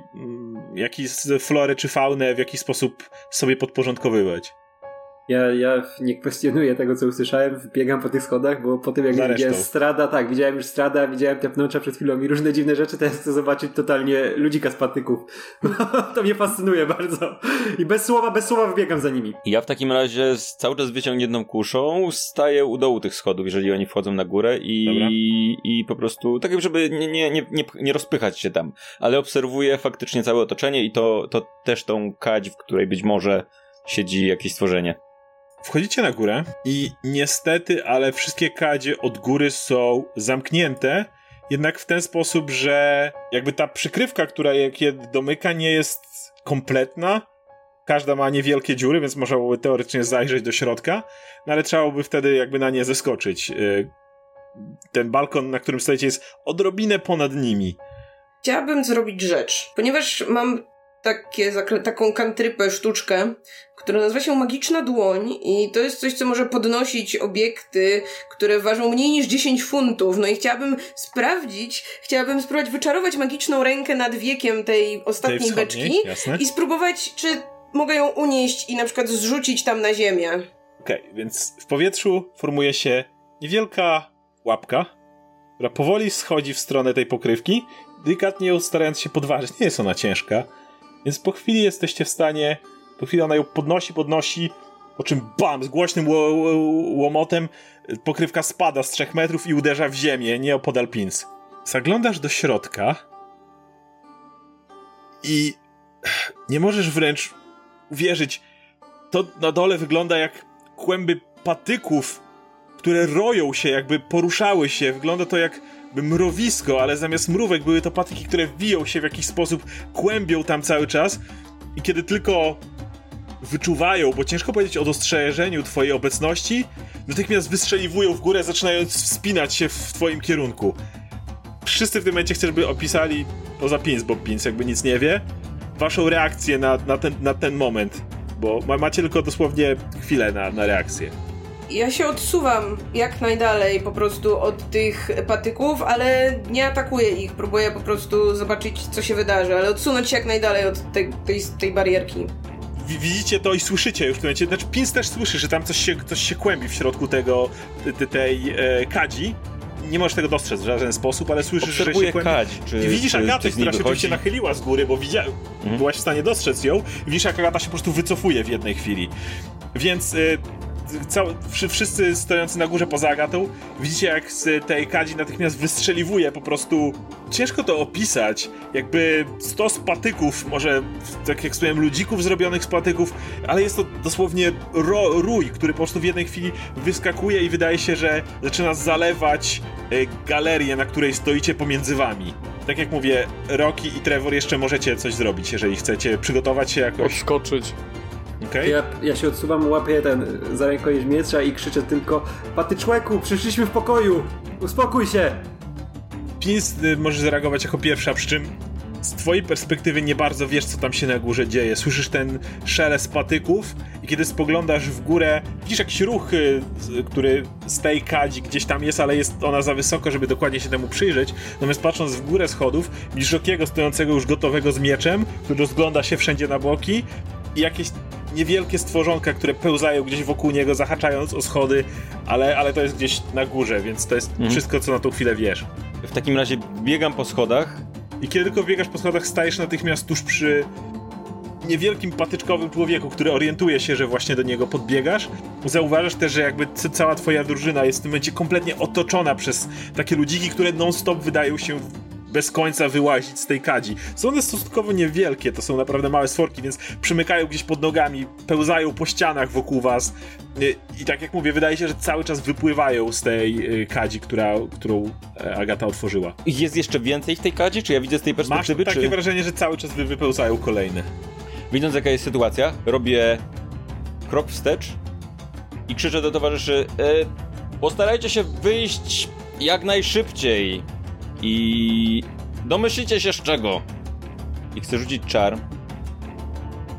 jak i flory czy faunę w jakiś sposób sobie podporządkowywać. Ja, ja nie kwestionuję tego, co usłyszałem, biegam po tych schodach, bo po tym jak widziałem Strada, tak, widziałem już Strada, widziałem te pnącza przed chwilą i różne dziwne rzeczy, teraz chcę zobaczyć totalnie ludzika z patyków. to mnie fascynuje bardzo. I bez słowa, bez słowa wybiegam za nimi. Ja w takim razie cały czas wyciągniętą kuszą staję u dołu tych schodów, jeżeli oni wchodzą na górę i, i po prostu, tak żeby nie, nie, nie, nie, nie rozpychać się tam, ale obserwuję faktycznie całe otoczenie i to, to też tą kadź, w której być może siedzi jakieś stworzenie. Wchodzicie na górę i niestety, ale wszystkie kadzie od góry są zamknięte, jednak w ten sposób, że jakby ta przykrywka, która je domyka, nie jest kompletna. Każda ma niewielkie dziury, więc można byłoby teoretycznie zajrzeć do środka, no ale trzeba by wtedy jakby na nie zeskoczyć. Y, ten balkon, na którym stoicie, jest odrobinę ponad nimi. Chciałabym zrobić rzecz, ponieważ mam takie, taką kantrypę, sztuczkę, która nazywa się Magiczna Dłoń i to jest coś, co może podnosić obiekty, które ważą mniej niż 10 funtów. No i chciałabym sprawdzić, chciałabym spróbować wyczarować magiczną rękę nad wiekiem tej ostatniej tej beczki jasne. i spróbować, czy mogę ją unieść i na przykład zrzucić tam na ziemię. Okej, okay, więc w powietrzu formuje się niewielka łapka, która powoli schodzi w stronę tej pokrywki, delikatnie ją starając się podważyć. Nie jest ona ciężka, więc po chwili jesteście w stanie, po chwili ona ją podnosi, podnosi, po czym bam, z głośnym łomotem pokrywka spada z trzech metrów i uderza w ziemię, nie opodal pins. Zaglądasz do środka i nie możesz wręcz uwierzyć, to na dole wygląda jak kłęby patyków, które roją się, jakby poruszały się. Wygląda to jak mrowisko, ale zamiast mrówek były to patyki, które wiją się w jakiś sposób, kłębią tam cały czas i kiedy tylko wyczuwają, bo ciężko powiedzieć o dostrzeżeniu twojej obecności, natychmiast wystrzeliwują w górę, zaczynając wspinać się w twoim kierunku. Wszyscy w tym momencie chcę, żeby opisali, poza Pins, bo Pins jakby nic nie wie, waszą reakcję na, na, ten, na ten moment, bo macie tylko dosłownie chwilę na, na reakcję ja się odsuwam jak najdalej po prostu od tych patyków, ale nie atakuję ich. Próbuję po prostu zobaczyć, co się wydarzy, ale odsunąć się jak najdalej od tej, tej, tej barierki. Widzicie to i słyszycie już w tym momencie. Znaczy, Pins też słyszy, że tam coś się, coś się kłębi w środku tego, tej, tej e, kadzi nie możesz tego dostrzec w żaden sposób, ale słyszysz, że się kłębi. Kadź, czy, I widzisz Agatę, która się oczywiście nachyliła z góry, bo widzia... Mhm. byłaś w stanie dostrzec ją. I widzisz, jak Agata się po prostu wycofuje w jednej chwili. Więc y, cał, wszyscy stojący na górze poza Agatą, widzicie jak z tej kadzi natychmiast wystrzeliwuje po prostu. Ciężko to opisać. Jakby stos patyków, może tak jak wspomniałem, ludzików zrobionych z patyków, ale jest to dosłownie ro, rój, który po prostu w jednej chwili wyskakuje i wydaje się, że zaczyna zalewać e, galerię, na której stoicie pomiędzy wami. Tak jak mówię, Rocky i Trevor jeszcze możecie coś zrobić, jeżeli chcecie przygotować się jakoś. Odskoczyć. Okay. Ja, ja się odsuwam, łapię ten za rękojeść miecza i krzyczę tylko Patyczłeku, przyszliśmy w pokoju! Uspokój się! Pins y, możesz zareagować jako pierwsza, przy czym z twojej perspektywy nie bardzo wiesz, co tam się na górze dzieje. Słyszysz ten szelest patyków i kiedy spoglądasz w górę, widzisz jakiś ruch, y, który z tej kadzi gdzieś tam jest, ale jest ona za wysoko, żeby dokładnie się temu przyjrzeć. Natomiast patrząc w górę schodów, widzisz Rokiego stojącego już gotowego z mieczem, który rozgląda się wszędzie na boki i jakieś niewielkie stworzonka, które pełzają gdzieś wokół niego, zahaczając o schody, ale, ale to jest gdzieś na górze, więc to jest mhm. wszystko, co na tą chwilę wiesz. W takim razie biegam po schodach. I kiedy tylko biegasz po schodach, stajesz natychmiast tuż przy niewielkim patyczkowym człowieku, który orientuje się, że właśnie do niego podbiegasz. Zauważasz też, że jakby cała twoja drużyna jest w tym momencie kompletnie otoczona przez takie ludziki, które non-stop wydają się bez końca wyłazić z tej kadzi. Są one stosunkowo niewielkie, to są naprawdę małe stworki, więc przymykają gdzieś pod nogami, pełzają po ścianach wokół was i tak jak mówię, wydaje się, że cały czas wypływają z tej y, kadzi, która, którą e, Agata otworzyła. Jest jeszcze więcej w tej kadzi, czy ja widzę z tej perspektywy? Masz takie czy... wrażenie, że cały czas wypełzają kolejne. Widząc jaka jest sytuacja, robię krok wstecz i krzyczę do towarzyszy e, postarajcie się wyjść jak najszybciej. I domyślicie się z czego. I chcę rzucić czar,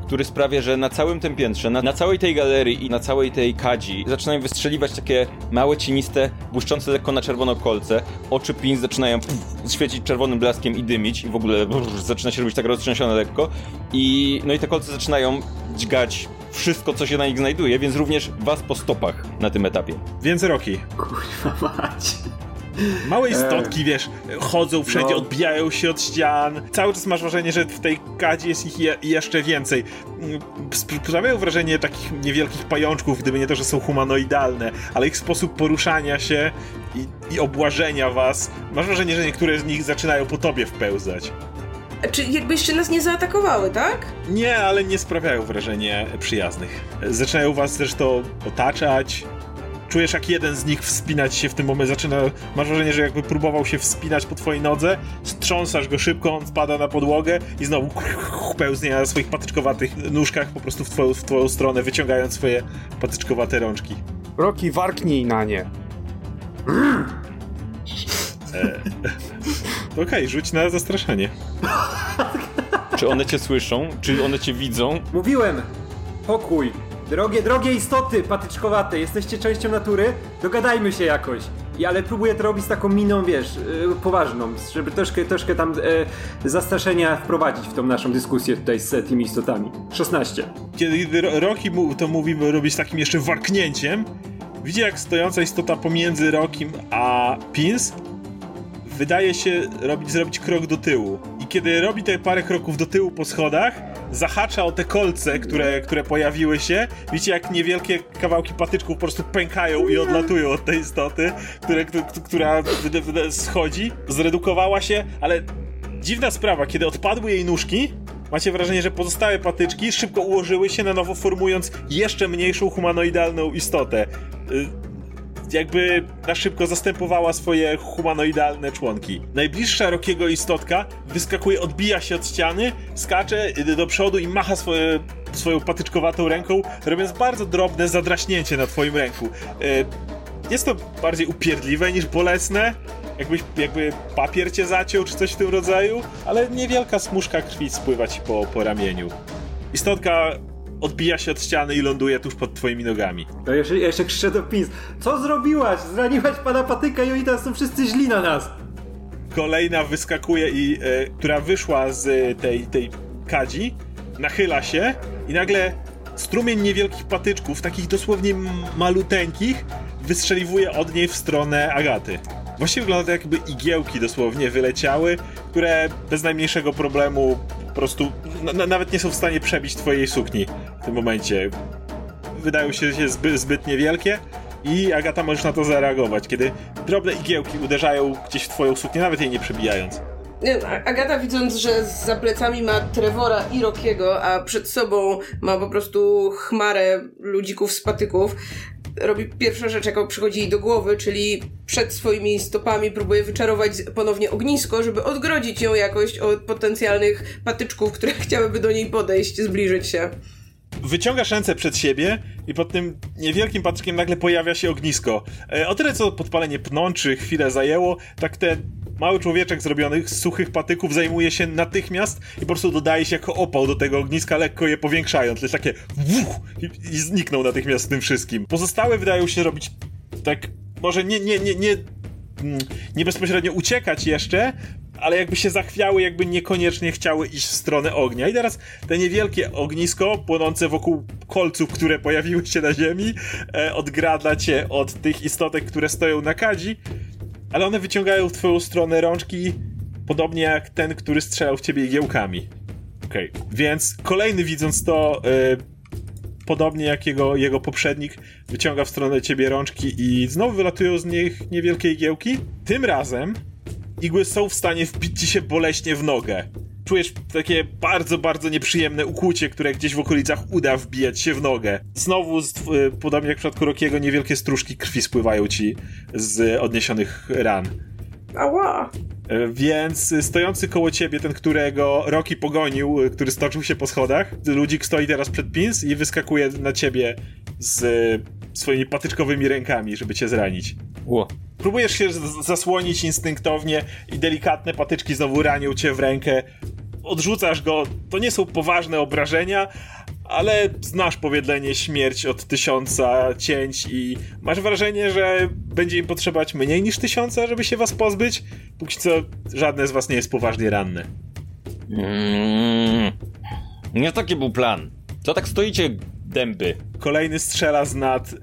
który sprawia, że na całym tym piętrze, na, na, całej tej galerii i na całej tej kadzi zaczynają wystrzeliwać takie małe, cieniste, błyszczące lekko na czerwono kolce. Oczy Pins zaczynają pff, świecić czerwonym blaskiem i dymić i w ogóle brz, zaczyna się robić tak roztrzęsione lekko. I no i te kolce zaczynają dźgać wszystko, co się na nich znajduje, więc również was po stopach na tym etapie. Więc Roki. Kurwa mać. Małe istotki, wiesz, chodzą wszędzie, no. odbijają się od ścian. Cały czas masz wrażenie, że w tej kadzie jest ich je, jeszcze więcej. Sprawiają wrażenie takich niewielkich pajączków, gdyby nie to, że są humanoidalne, ale ich sposób poruszania się i, i obłażenia was. Masz wrażenie, że niektóre z nich zaczynają po tobie wpełzać. Czy jakby jeszcze nas nie zaatakowały, tak? Nie, ale nie sprawiają wrażenia przyjaznych. Zaczynają was zresztą otaczać, czujesz jak jeden z nich wspinać się w tym momencie, zaczyna, masz wrażenie, że jakby próbował się wspinać po twojej nodze, strząsasz go szybko, on spada na podłogę i znowu pełznie na swoich patyczkowatych nóżkach po prostu w twoją, w twoją stronę, wyciągając swoje patyczkowate rączki. Roki, warknij na nie. E, Okej, okay, rzuć na zastraszenie. Czy one cię słyszą? Czy one cię widzą? Mówiłem! Pokój! Drogie, drogie istoty patyczkowate, jesteście częścią natury? Dogadajmy się jakoś. I ale próbuję to robić z taką miną, wiesz, yy, poważną, żeby troszkę, troszkę tam yy, zastraszenia wprowadzić w tą naszą dyskusję tutaj z tymi istotami. 16. Kiedy Roki to mówi, robi z takim jeszcze warknięciem, widzi jak stojąca istota pomiędzy Rokim a Pins wydaje się robić, zrobić krok do tyłu. I kiedy robi te parę kroków do tyłu po schodach, zahacza o te kolce, które, które pojawiły się. Widzicie, jak niewielkie kawałki patyczków po prostu pękają i odlatują od tej istoty, które, która schodzi. Zredukowała się, ale dziwna sprawa, kiedy odpadły jej nóżki, macie wrażenie, że pozostałe patyczki szybko ułożyły się na nowo, formując jeszcze mniejszą humanoidalną istotę y, jakby na szybko zastępowała swoje humanoidalne członki. Najbliższa Rokiego istotka wyskakuje, odbija się od ściany, skacze do przodu i macha swoje, swoją patyczkowatą ręką, robiąc bardzo drobne zadraśnięcie na twoim ręku. E, jest to bardziej upierdliwe niż bolesne, jakbyś, jakby papier cię zaciął, czy coś w tym rodzaju, ale niewielka smuszka krwi spływa ci po, po ramieniu. Istotka odbija się od ściany i ląduje tuż pod twoimi nogami. To jeszcze, jeszcze krzyczę do Pins. Co zrobiłaś? Zraniłaś pana Patyka i oni teraz są wszyscy źli na nas. Kolejna wyskakuje i e, która wyszła z tej, tej kadzi, nachyla się i nagle strumień niewielkich patyczków, takich dosłownie maluteńkich, wystrzeliwuje od niej w stronę Agaty. Właściwie wygląda to jakby igiełki dosłownie wyleciały, które bez najmniejszego problemu po prostu nawet nie są w stanie przebić twojej sukni w tym momencie. wydają się zbyt, zbyt niewielkie i Agata możesz na to zareagować, kiedy drobne igiełki uderzają gdzieś w twoją suknię, nawet jej nie przebijając. Agata widząc, że za plecami ma Trevora i Rockiego, a przed sobą ma po prostu chmarę ludzików z patyków, robi pierwsza rzecz, jaką przychodzi jej do głowy, czyli przed swoimi stopami próbuje wyczarować ponownie ognisko, żeby odgrodzić ją jakoś od potencjalnych patyczków, które chciałyby do niej podejść, zbliżyć się. Wyciągasz ręce przed siebie i pod tym niewielkim patyczkiem nagle pojawia się ognisko. E, o tyle co podpalenie pnączy chwilę zajęło, tak ten mały człowieczek zrobionych z suchych patyków zajmuje się natychmiast i po prostu dodaje się jako opał do tego ogniska, lekko je powiększając. To jest takie wuch, i, i zniknął natychmiast z tym wszystkim. Pozostałe wydają się robić tak, może nie, nie, nie, nie, mm, nie bezpośrednio uciekać jeszcze, ale jakby się zachwiały, jakby niekoniecznie chciały iść w stronę ognia. I teraz te niewielkie ognisko płonące wokół kolców, które pojawiły się na ziemi, e, odgradla cię od tych istotek, które stoją na kadzi, ale one wyciągają w twoją stronę rączki, podobnie jak ten, który strzelał w ciebie igiełkami. Okej, okay. więc kolejny widząc to, e, podobnie jak jego, jego poprzednik, wyciąga w stronę ciebie rączki i znowu wylatują z nich niewielkie igiełki. Tym razem igły są w stanie wbić ci się boleśnie w nogę. Czujesz takie bardzo, bardzo nieprzyjemne ukłucie, które gdzieś w okolicach uda wbijać się w nogę. Znowu, z, y, podobnie jak w przypadku Rokiego, niewielkie stróżki krwi spływają ci z odniesionych ran. Ała! E, więc stojący koło ciebie, ten, którego Roki pogonił, y, który stoczył się po schodach, ludzik stoi teraz przed Pins i wyskakuje na ciebie z swoimi patyczkowymi rękami, żeby cię zranić. Ło. Próbujesz się zasłonić instynktownie i delikatne patyczki znowu ranią cię w rękę. Odrzucasz go. To nie są poważne obrażenia, ale znasz powiedzenie śmierć od tysiąca cięć i masz wrażenie, że będzie im potrzebować mniej niż tysiąca, żeby się was pozbyć. Póki co żadne z was nie jest poważnie ranne. Mm, nie taki był plan. Co tak stoicie dęby? Kolejny strzela z nad y,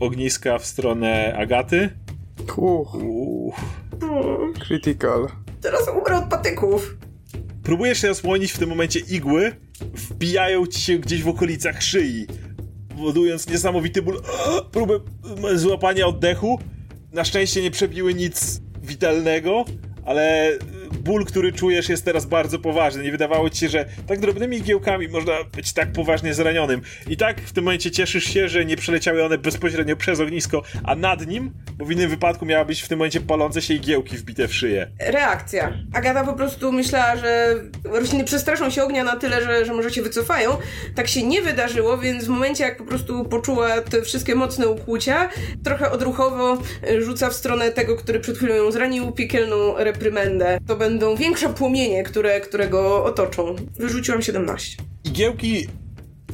ogniska w stronę Agaty. Uch. Uch. Critical. Teraz umrę od patyków. Próbujesz się zasłonić w tym momencie igły, wbijają ci się gdzieś w okolicach szyi, powodując niesamowity ból, próbę złapania oddechu. Na szczęście nie przebiły nic witalnego, ale ból, który czujesz jest teraz bardzo poważny. Nie wydawało ci się, że tak drobnymi igiełkami można być tak poważnie zranionym. I tak w tym momencie cieszysz się, że nie przeleciały one bezpośrednio przez ognisko, a nad nim, bo w innym wypadku miała być w tym momencie palące się igiełki wbite w szyję. Reakcja. Agata po prostu myślała, że rośliny przestraszą się ognia na tyle, że, że może się wycofają. Tak się nie wydarzyło, więc w momencie jak po prostu poczuła te wszystkie mocne ukłucia, trochę odruchowo rzuca w stronę tego, który przed chwilą ją zranił, piekielną reprymendę. To będą większe płomienie, które, które go otoczą. Wyrzuciłam 17. Igiełki,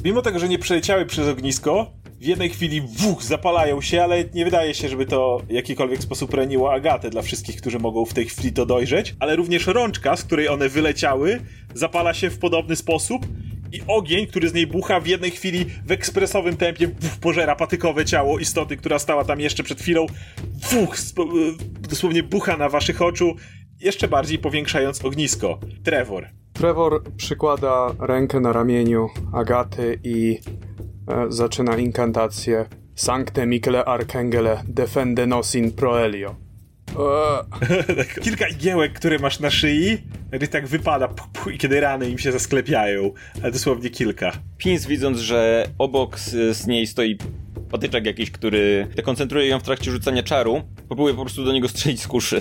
mimo tego, że nie przeleciały przez ognisko, w jednej chwili wuch, zapalają się, ale nie wydaje się, żeby to w jakikolwiek sposób raniło Agatę dla wszystkich, którzy mogą w tej chwili to dojrzeć, ale również rączka, z której one wyleciały, zapala się w podobny sposób i ogień, który z niej bucha w jednej chwili w ekspresowym tempie wuch, pożera patykowe ciało istoty, która stała tam jeszcze przed chwilą. Wuch, dosłownie bucha na waszych oczu jeszcze bardziej powiększając ognisko. Trevor. Trevor przykłada rękę na ramieniu Agaty i e, zaczyna inkantację Sancte Michele Arcangele defende nos in proelio. Tak, kilka igiełek, które masz na szyi, nagle tak wypada puh, puh, i kiedy rany im się zasklepiają, ale dosłownie kilka. Pins widząc, że obok z, z niej stoi patyczek jakiś, który dekoncentruje ją w trakcie rzucania czaru, próbuje po prostu do niego strzelić z kuszy.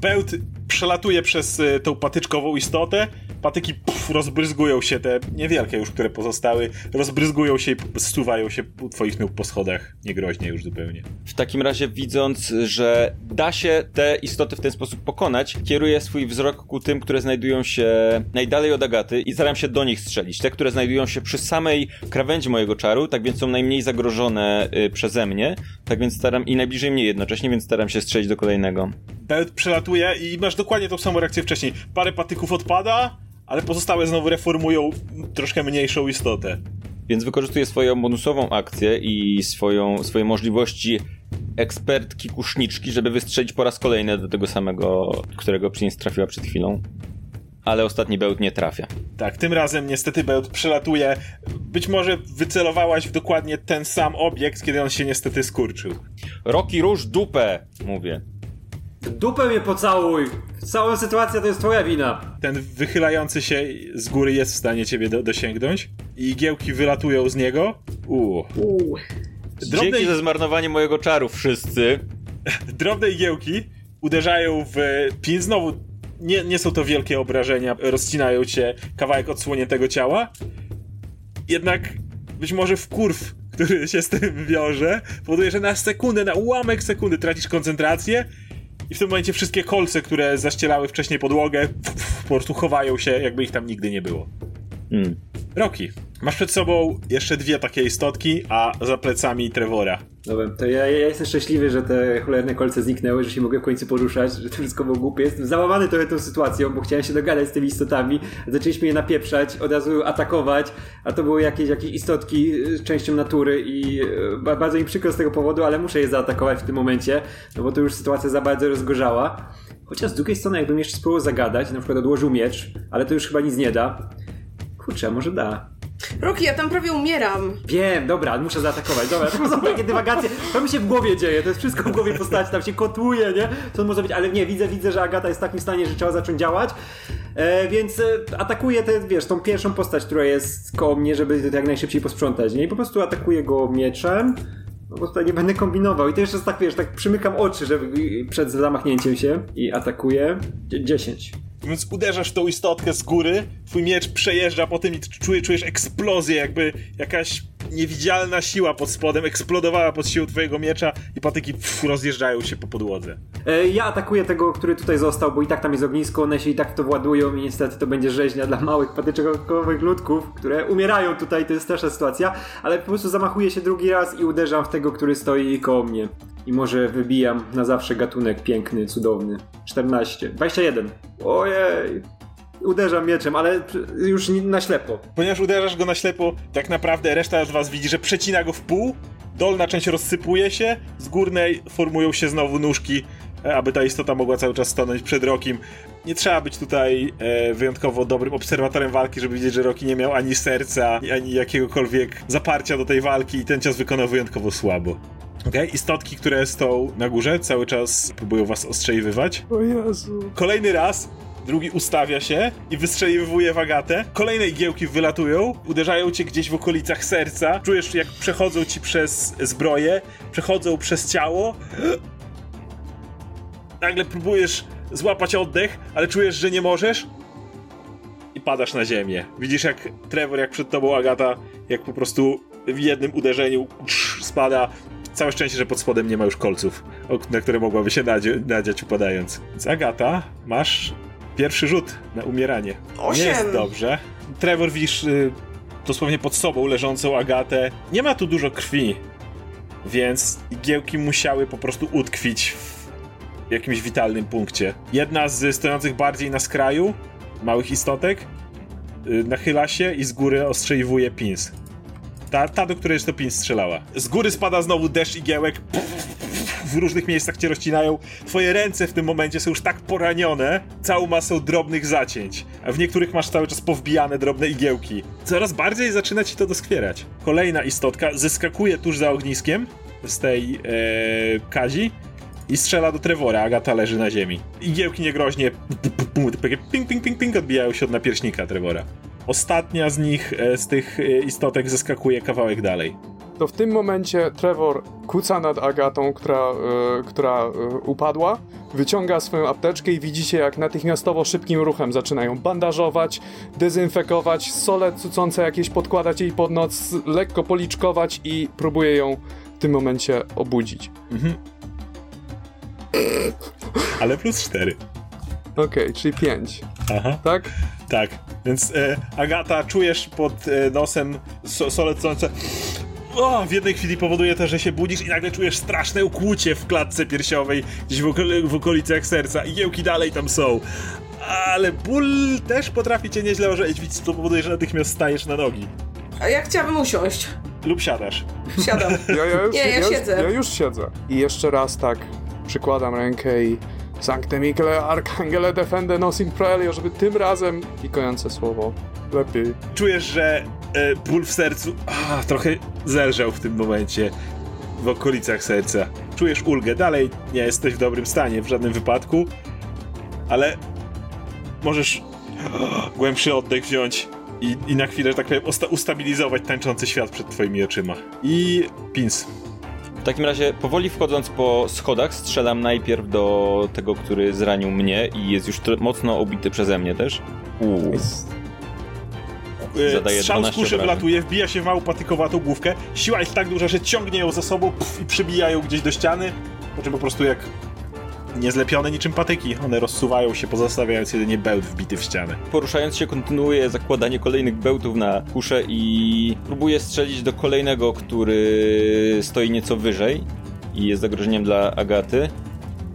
Bełt przelatuje przez y, tą patyczkową istotę, patyki puf, rozbryzgują się, te niewielkie już, które pozostały, rozbryzgują się i zsuwają się u twoich nóg po schodach, niegroźnie już zupełnie. W takim razie widząc, że da się te istoty w ten sposób pokonać, kieruję swój wzrok ku tym, które znajdują się najdalej od Agaty i staram się do nich strzelić. Te, które znajdują się przy samej krawędzi mojego czaru, tak więc są najmniej zagrożone y, przeze mnie, tak więc staram i najbliżej mnie jednocześnie, więc staram się strzelić do kolejnego. Bełt przelatuje i masz dokładnie tą samą reakcję wcześniej. Parę patyków odpada, ale pozostałe znowu reformują troszkę mniejszą istotę. Więc wykorzystuję swoją bonusową akcję i swoją, swoje możliwości ekspertki kuszniczki, żeby wystrzelić po raz kolejny do tego samego, którego przynieś trafiła przed chwilą. Ale ostatni bełt nie trafia. Tak, tym razem niestety bełt przelatuje być może wycelowałaś w dokładnie ten sam obiekt, kiedy on się niestety skurczył. Roki, róż dupę, mówię. Dupę mnie pocałuj! Cała sytuacja to jest twoja wina. Ten wychylający się z góry jest w stanie ciebie do, dosięgnąć i igiełki wylatują z niego. Uuu. Uuu. Drobne... Dzięki za zmarnowanie mojego czaru wszyscy. Drobne igiełki uderzają w pin. Znowu nie, nie są to wielkie obrażenia, rozcinają cię kawałek odsłoniętego ciała. Jednak być może w kurw, który się z tym wiąże, powoduje, że na sekundę, na ułamek sekundy tracisz koncentrację i w tym momencie wszystkie kolce, które zaścielały wcześniej podłogę, po prostu chowają się, jakby ich tam nigdy nie było. Hmm. Roki, masz przed sobą jeszcze dwie takie istotki, a za plecami Trevora. Dobra, to ja, ja jestem szczęśliwy, że te cholerne kolce zniknęły, że się mogę w końcu poruszać, że to wszystko było głupie. Jestem załamany trochę tą sytuacją, bo chciałem się dogadać z tymi istotami. Zaczęliśmy je napieprzać, od razu atakować, a to były jakieś, jakieś istotki z częścią natury i e, bardzo mi przykro z tego powodu, ale muszę je zaatakować w tym momencie, no bo to już sytuacja za bardzo rozgorzała. Chociaż z drugiej strony, jakbym jeszcze spróbował zagadać, na przykład odłożył miecz, ale to już chyba nic nie da. Kurczę, może da. Roki, ja tam prawie umieram. Wiem, dobra, muszę zaatakować. Dobra, to są takie dywagacje. To mi się w głowie dzieje, to jest wszystko w głowie postaci, tam się kotuje, nie? Co on może być, ale nie, widzę, widzę, że Agata jest w takim stanie, że trzeba zacząć działać. E, więc e, atakuję tę, wiesz, tą pierwszą postać, która jest koło mnie, żeby to jak najszybciej posprzątać, nie? I po prostu atakuję go mieczem. No bo tutaj nie będę kombinował. I to jeszcze tak, wiesz, tak przymykam oczy, żeby przed zamachnięciem się i atakuję. 10. Więc uderzasz w tą istotkę z góry, twój miecz przejeżdża po tym i czujesz, czujesz eksplozję, jakby jakaś niewidzialna siła pod spodem eksplodowała pod siłą twojego miecza i patyki pff, rozjeżdżają się po podłodze. E, ja atakuję tego, który tutaj został, bo i tak tam jest ognisko, one się i tak to władują i niestety to będzie rzeźnia dla małych patyczkowych ludków, które umierają tutaj, to jest straszna sytuacja, ale po prostu zamachuję się drugi raz i uderzam w tego, który stoi koło mnie. I może wybijam na zawsze gatunek piękny, cudowny. 14. 21. Ojej uderzam mieczem, ale już na ślepo. Ponieważ uderzasz go na ślepo, tak naprawdę reszta z was widzi, że przecina go w pół, dolna część rozsypuje się, z górnej formują się znowu nóżki, e, aby ta istota mogła cały czas stanąć przed Rokim. Nie trzeba być tutaj e, wyjątkowo dobrym obserwatorem walki, żeby widzieć, że Roki nie miał ani serca, ani jakiegokolwiek zaparcia do tej walki i ten cios wykonał wyjątkowo słabo. Okay? Istotki, które są na górze, cały czas próbują was ostrzeliwywać. O Jezu. Kolejny raz drugi ustawia się i wystrzeliwuje wagatę. Kolejne igiełki wylatują, uderzają cię gdzieś w okolicach serca. Czujesz, jak przechodzą ci przez zbroję, przechodzą przez ciało. Nagle próbujesz złapać oddech, ale czujesz, że nie możesz. I padasz na ziemię. Widzisz, jak Trevor, jak przed tobą Agata, jak po prostu w jednym uderzeniu spada. Całe szczęście, że pod spodem nie ma już kolców, na które mogłaby się nadziać upadając. Więc Agata, masz Pierwszy rzut na umieranie. Osiem. Nie jest dobrze. Trevor widzisz y, dosłownie pod sobą leżącą Agatę. Nie ma tu dużo krwi, więc igiełki musiały po prostu utkwić w jakimś witalnym punkcie. Jedna z stojących bardziej na skraju, małych istotek, y, nachyla się i z góry ostrzeliwuje pins. Ta, ta, do której to pins strzelała. Z góry spada znowu deszcz igiełek. Pff, w różnych miejscach cię rozcinają. Twoje ręce w tym momencie są już tak poranione, całą masą drobnych zacięć, a w niektórych masz cały czas powbijane drobne igiełki. Coraz bardziej zaczyna ci to doskwierać. Kolejna istotka zeskakuje tuż za ogniskiem z tej ee, kazi i strzela do Trevora, Agata leży na ziemi. Igiełki niegroźnie ping, ping, ping, ping odbijają się od napierśnika Trevora. Ostatnia z nich, e, z tych e, istotek, zeskakuje kawałek dalej to w tym momencie Trevor kuca nad Agatą, która, y, która y, upadła, wyciąga swoją apteczkę i widzicie, jak natychmiastowo szybkim ruchem zaczynają bandażować, dezynfekować, sole cucące jakieś podkładać jej pod noc, lekko policzkować i próbuje ją w tym momencie obudzić. Mhm. Ale plus 4. Okej, okay, czyli 5. Aha. Tak? Tak. Więc e, Agata, czujesz pod nosem so, sole cucące o, w jednej chwili powoduje to, że się budzisz i nagle czujesz straszne ukłucie w klatce piersiowej, gdzieś w, okol w okolicach serca i jełki dalej tam są. Ale ból też potrafi cię nieźle ożenić, więc to powoduje, że natychmiast stajesz na nogi. A ja chciałabym usiąść. Lub siadasz. Siadam. Ja, ja już, Nie, ja, ja siedzę. Ja już siedzę. I jeszcze raz tak przykładam rękę i Sancte Michele Arcangele defende nos in prelio, żeby tym razem i kojące słowo lepiej. Czujesz, że e, ból w sercu a, trochę zelżał w tym momencie w okolicach serca. Czujesz ulgę, dalej nie jesteś w dobrym stanie w żadnym wypadku, ale możesz głębszy oddech wziąć i, i na chwilę, że tak powiem, ustabilizować tańczący świat przed twoimi oczyma. I pins. W takim razie, powoli wchodząc po schodach, strzelam najpierw do tego, który zranił mnie i jest już mocno obity przeze mnie też. Uuu. E, Zadaje Strzał z kuszy wlatuje, wbija się w małą patykowatą główkę. Siła jest tak duża, że ciągnie ją za sobą pff, i przybija ją gdzieś do ściany. Po czym po prostu jak niezlepione niczym patyki. One rozsuwają się, pozostawiając jedynie bełt wbity w ścianę. Poruszając się, kontynuuję zakładanie kolejnych bełtów na kuszę i próbuję strzelić do kolejnego, który stoi nieco wyżej i jest zagrożeniem dla Agaty.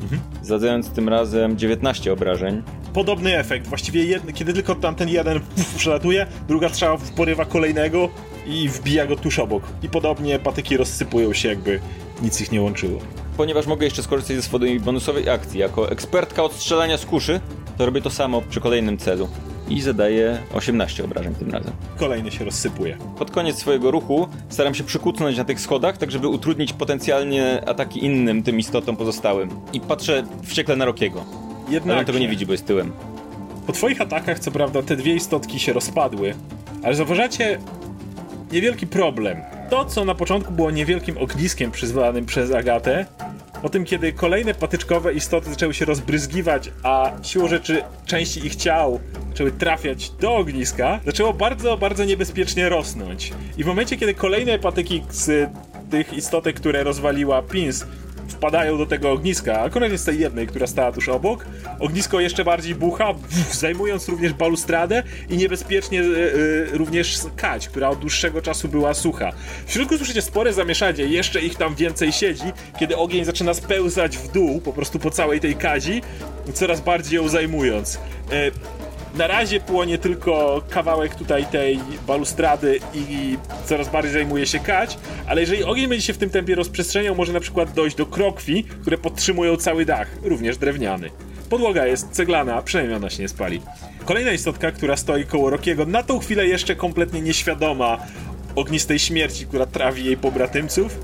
Mhm. Zadając tym razem 19 obrażeń. Podobny efekt. Właściwie kiedy tylko tam ten jeden przelatuje, druga strzała porywa kolejnego i wbija go tuż obok. I podobnie patyki rozsypują się, jakby nic ich nie łączyło ponieważ mogę jeszcze skorzystać ze swojej bonusowej akcji. Jako ekspertka od strzelania z kuszy, to robię to samo przy kolejnym celu. I zadaję 18 obrażeń tym razem. Kolejny się rozsypuje. Pod koniec swojego ruchu staram się przykucnąć na tych schodach, tak żeby utrudnić potencjalnie ataki innym tym istotom pozostałym. I patrzę wściekle na Rokiego. Jednak Ale on tego nie widzi, bo jest tyłem. Po twoich atakach, co prawda, te dwie istotki się rozpadły, ale zauważacie niewielki problem. To, co na początku było niewielkim ogniskiem przyzwanym przez Agatę, po tym, kiedy kolejne patyczkowe istoty zaczęły się rozbryzgiwać, a siłą rzeczy części ich ciał zaczęły trafiać do ogniska, zaczęło bardzo, bardzo niebezpiecznie rosnąć. I w momencie, kiedy kolejne patyki z tych istotek, które rozwaliła Pins, wpadają do tego ogniska, akurat jest tej jednej, która stała tuż obok. Ognisko jeszcze bardziej bucha, zajmując również balustradę i niebezpiecznie yy, również kać, która od dłuższego czasu była sucha. W środku słyszycie spore zamieszanie, jeszcze ich tam więcej siedzi, kiedy ogień zaczyna spełzać w dół, po prostu po całej tej kadzi, coraz bardziej ją zajmując. Yy, na razie płonie tylko kawałek tutaj tej balustrady i coraz bardziej zajmuje się kać, ale jeżeli ogień będzie się w tym tempie rozprzestrzeniał, może na przykład dojść do krokwi, które podtrzymują cały dach, również drewniany. Podłoga jest ceglana, przynajmniej ona się nie spali. Kolejna istotka, która stoi koło Rokiego, na tą chwilę jeszcze kompletnie nieświadoma ognistej śmierci, która trawi jej pobratymców,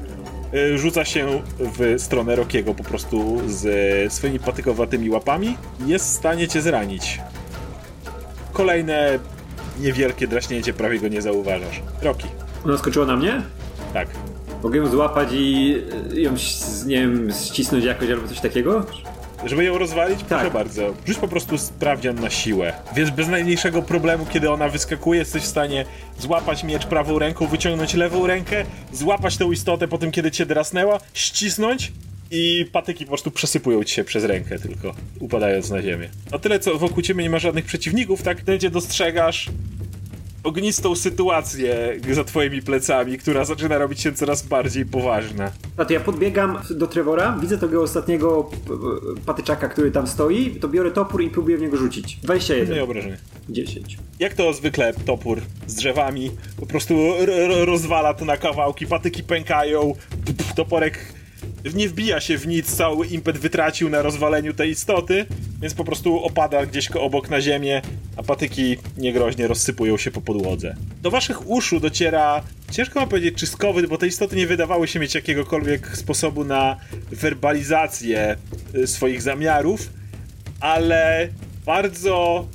y, rzuca się w stronę Rokiego po prostu z swoimi patykowatymi łapami. Jest w stanie cię zranić. Kolejne niewielkie draśnięcie, prawie go nie zauważasz. Roki. Ona skoczyła na mnie? Tak. Mogę ją złapać i ją, nie wiem, ścisnąć jakoś albo coś takiego? Żeby ją rozwalić? Tak. Proszę bardzo. Rzuć po prostu sprawdzian na siłę. Więc bez najmniejszego problemu, kiedy ona wyskakuje, jesteś w stanie złapać miecz prawą ręką, wyciągnąć lewą rękę, złapać tę istotę po tym, kiedy cię drasnęła, ścisnąć i patyki po prostu przesypują ci się przez rękę tylko, upadając na ziemię. O tyle, co wokół ciebie nie ma żadnych przeciwników, tak będzie dostrzegasz ognistą sytuację za twoimi plecami, która zaczyna robić się coraz bardziej poważna. A to ja podbiegam do Trevora, widzę tego ostatniego patyczaka, który tam stoi, to biorę topór i próbuję w niego rzucić. 21. Nie obrażenie. 10. Jak to zwykle topór z drzewami, po prostu rozwala to na kawałki, patyki pękają, toporek nie wbija się w nic, cały impet wytracił na rozwaleniu tej istoty, więc po prostu opada gdzieś obok na ziemię, a patyki niegroźnie rozsypują się po podłodze. Do waszych uszu dociera, ciężko mam powiedzieć czystkowy, bo te istoty nie wydawały się mieć jakiegokolwiek sposobu na werbalizację y, swoich zamiarów, ale bardzo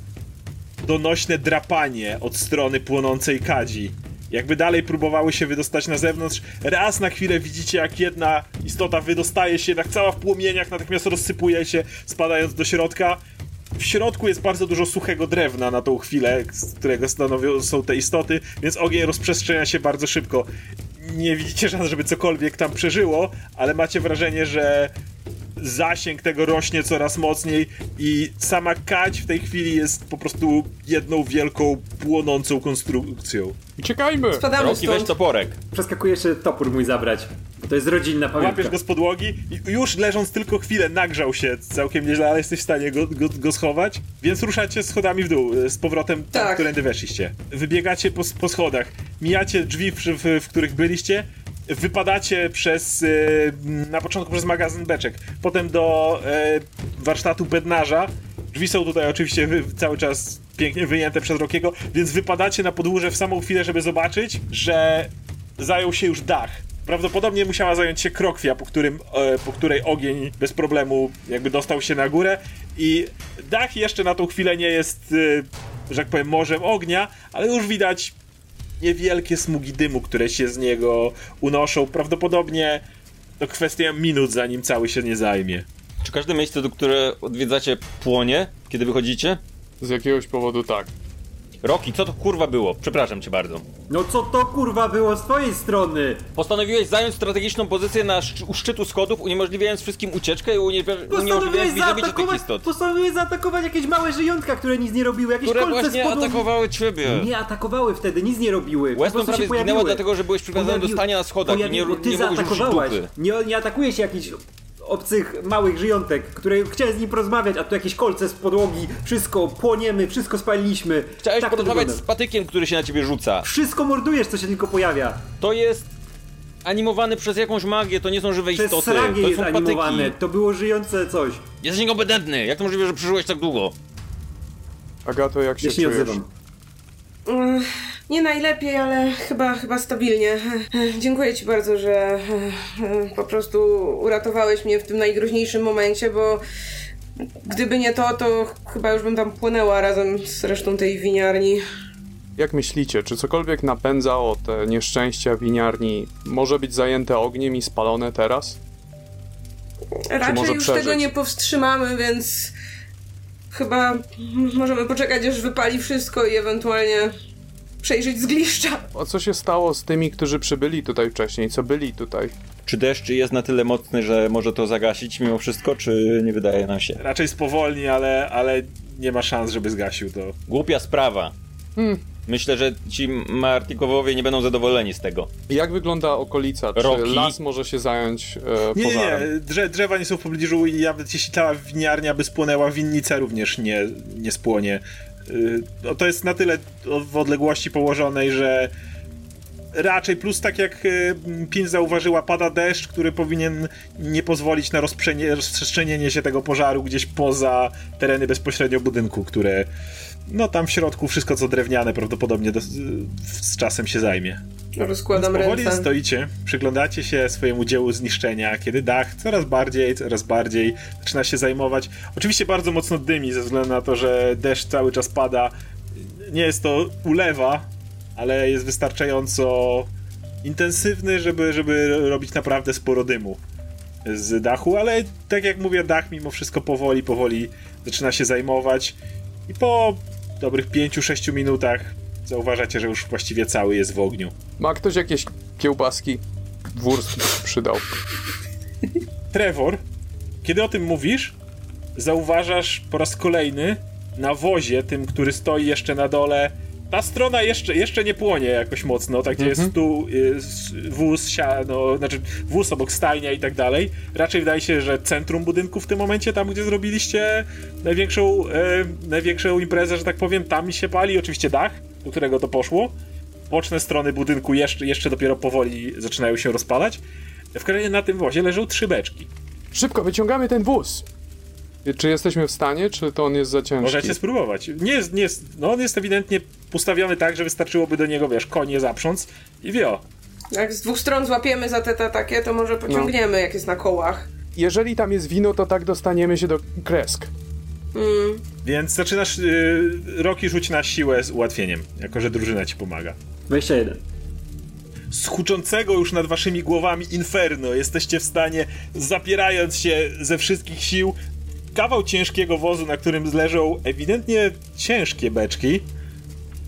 donośne drapanie od strony płonącej kadzi jakby dalej próbowały się wydostać na zewnątrz. Raz na chwilę widzicie, jak jedna istota wydostaje się, jednak cała w płomieniach, natychmiast rozsypuje się, spadając do środka. W środku jest bardzo dużo suchego drewna na tą chwilę, z którego stanowią są te istoty, więc ogień rozprzestrzenia się bardzo szybko. Nie widzicie szans, żeby cokolwiek tam przeżyło, ale macie wrażenie, że zasięg tego rośnie coraz mocniej i sama kać w tej chwili jest po prostu jedną wielką, płonącą konstrukcją. Uciekajmy! Spadamy Roki, weź toporek. Przeskakuję jeszcze topór mój zabrać. To jest rodzinna pamiątka. Łapiesz go z podłogi i już leżąc tylko chwilę nagrzał się całkiem nieźle, ale jesteś w stanie go, go, go schować, więc ruszacie schodami w dół, z powrotem tam, tak. którędy weszliście. Wybiegacie po, po schodach, mijacie drzwi, w, w, w których byliście, wypadacie przez, y, na początku przez magazyn beczek, potem do y, warsztatu bednarza. Drzwi są tutaj oczywiście cały czas pięknie wyjęte przez Rokiego, więc wypadacie na podłórze w samą chwilę, żeby zobaczyć, że zajął się już dach. Prawdopodobnie musiała zająć się krokwia, po, którym, e, po której ogień bez problemu jakby dostał się na górę i dach jeszcze na tą chwilę nie jest, e, że tak powiem, morzem ognia, ale już widać niewielkie smugi dymu, które się z niego unoszą. Prawdopodobnie to kwestia minut, zanim cały się nie zajmie. Czy każde miejsce, do które odwiedzacie, płonie, kiedy wychodzicie? Z jakiegoś powodu tak. Roki, co to kurwa było? Przepraszam cię bardzo. No co to kurwa było z twojej strony? Postanowiłeś zająć strategiczną pozycję na szczy u szczytu schodów, uniemożliwiając wszystkim ucieczkę i uniemożliwiając zabicie tych istot. Postanowiłeś zaatakować jakieś małe żyjątka, które nic nie robiły, jakieś które kolce właśnie atakowały ciebie. Nie atakowały wtedy, nic nie robiły. Weston prawie zginęła dlatego, że byłeś przywiązany do stania na schodach i nie, ty nie zaatakowałaś. Nie, nie atakuje się jakiś obcych małych żyjątek, które chciałem z nim porozmawiać, a tu jakieś kolce z podłogi, wszystko, płoniemy, wszystko spaliliśmy. Chciałeś tak porozmawiać z patykiem, który się na ciebie rzuca. Wszystko mordujesz, co się tylko pojawia. To jest animowany przez jakąś magię, to nie są żywe przez istoty. To jest są animowane, patyki. to było żyjące coś. Jesteś niekompetentny, jak to możliwe, że przeżyłeś tak długo? Agato, jak się ja czujesz? Nie odzywam. Nie najlepiej, ale chyba, chyba stabilnie. Dziękuję Ci bardzo, że po prostu uratowałeś mnie w tym najgroźniejszym momencie, bo gdyby nie to, to chyba już bym tam płynęła razem z resztą tej winiarni. Jak myślicie, czy cokolwiek napędzało te nieszczęścia winiarni może być zajęte ogniem i spalone teraz? Raczej już przeżyć? tego nie powstrzymamy, więc chyba możemy poczekać, aż wypali wszystko i ewentualnie przejrzeć zgliszcza. A co się stało z tymi, którzy przybyli tutaj wcześniej, co byli tutaj? Czy deszcz jest na tyle mocny, że może to zagasić mimo wszystko, czy nie wydaje nam się? Raczej spowolni, ale, ale nie ma szans, żeby zgasił to. Głupia sprawa. Hmm. Myślę, że ci Martikowowie nie będą zadowoleni z tego. Jak wygląda okolica? Czy Roki? las może się zająć e, nie, pożarem? Nie, nie. Drze drzewa nie są w pobliżu i nawet jeśli cała winiarnia by spłonęła, winnica również nie, nie spłonie. No to jest na tyle w odległości położonej, że raczej plus tak jak y, Pin zauważyła, pada deszcz, który powinien nie pozwolić na rozprzestrzenienie się tego pożaru gdzieś poza tereny bezpośrednio budynku, które no tam w środku wszystko co drewniane prawdopodobnie do, z czasem się zajmie. Rozkładam Więc powoli ręce. stoicie, przyglądacie się swojemu dziełu zniszczenia, kiedy dach coraz bardziej, coraz bardziej zaczyna się zajmować. Oczywiście bardzo mocno dymi ze względu na to, że deszcz cały czas pada. Nie jest to ulewa, ale jest wystarczająco intensywny, żeby, żeby robić naprawdę sporo dymu z dachu, ale tak jak mówię, dach mimo wszystko powoli, powoli zaczyna się zajmować i po dobrych 5-6 minutach zauważacie, że już właściwie cały jest w ogniu. Ma ktoś jakieś kiełbaski? Wurst przydał. Trevor, kiedy o tym mówisz, zauważasz po raz kolejny na wozie, tym, który stoi jeszcze na dole, ta strona jeszcze, jeszcze nie płonie jakoś mocno, tak gdzie jest mhm. tu y, wóz, siano, znaczy wóz obok stajnia i tak dalej. Raczej wydaje się, że centrum budynku w tym momencie, tam gdzie zrobiliście największą, e, największą imprezę, że tak powiem, tam się pali oczywiście dach, do którego to poszło. Boczne strony budynku jeszcze, jeszcze dopiero powoli zaczynają się rozpalać. W kolejnym na tym wozie leżą trzy beczki. Szybko, wyciągamy ten wóz! Czy jesteśmy w stanie, czy to on jest za ciężki? Możecie spróbować. Nie jest, nie jest, no on jest ewidentnie ustawiony tak, że wystarczyłoby do niego, wiesz, konie zaprząc i wio. Jak z dwóch stron złapiemy za te, te takie, to może pociągniemy, no. jak jest na kołach. Jeżeli tam jest wino, to tak dostaniemy się do kresk. Mm. Więc zaczynasz yy, Roki rzuć na siłę z ułatwieniem, jako że drużyna ci pomaga. 21 z huczącego już nad waszymi głowami inferno jesteście w stanie, zapierając się ze wszystkich sił, kawał ciężkiego wozu, na którym leżą ewidentnie ciężkie beczki,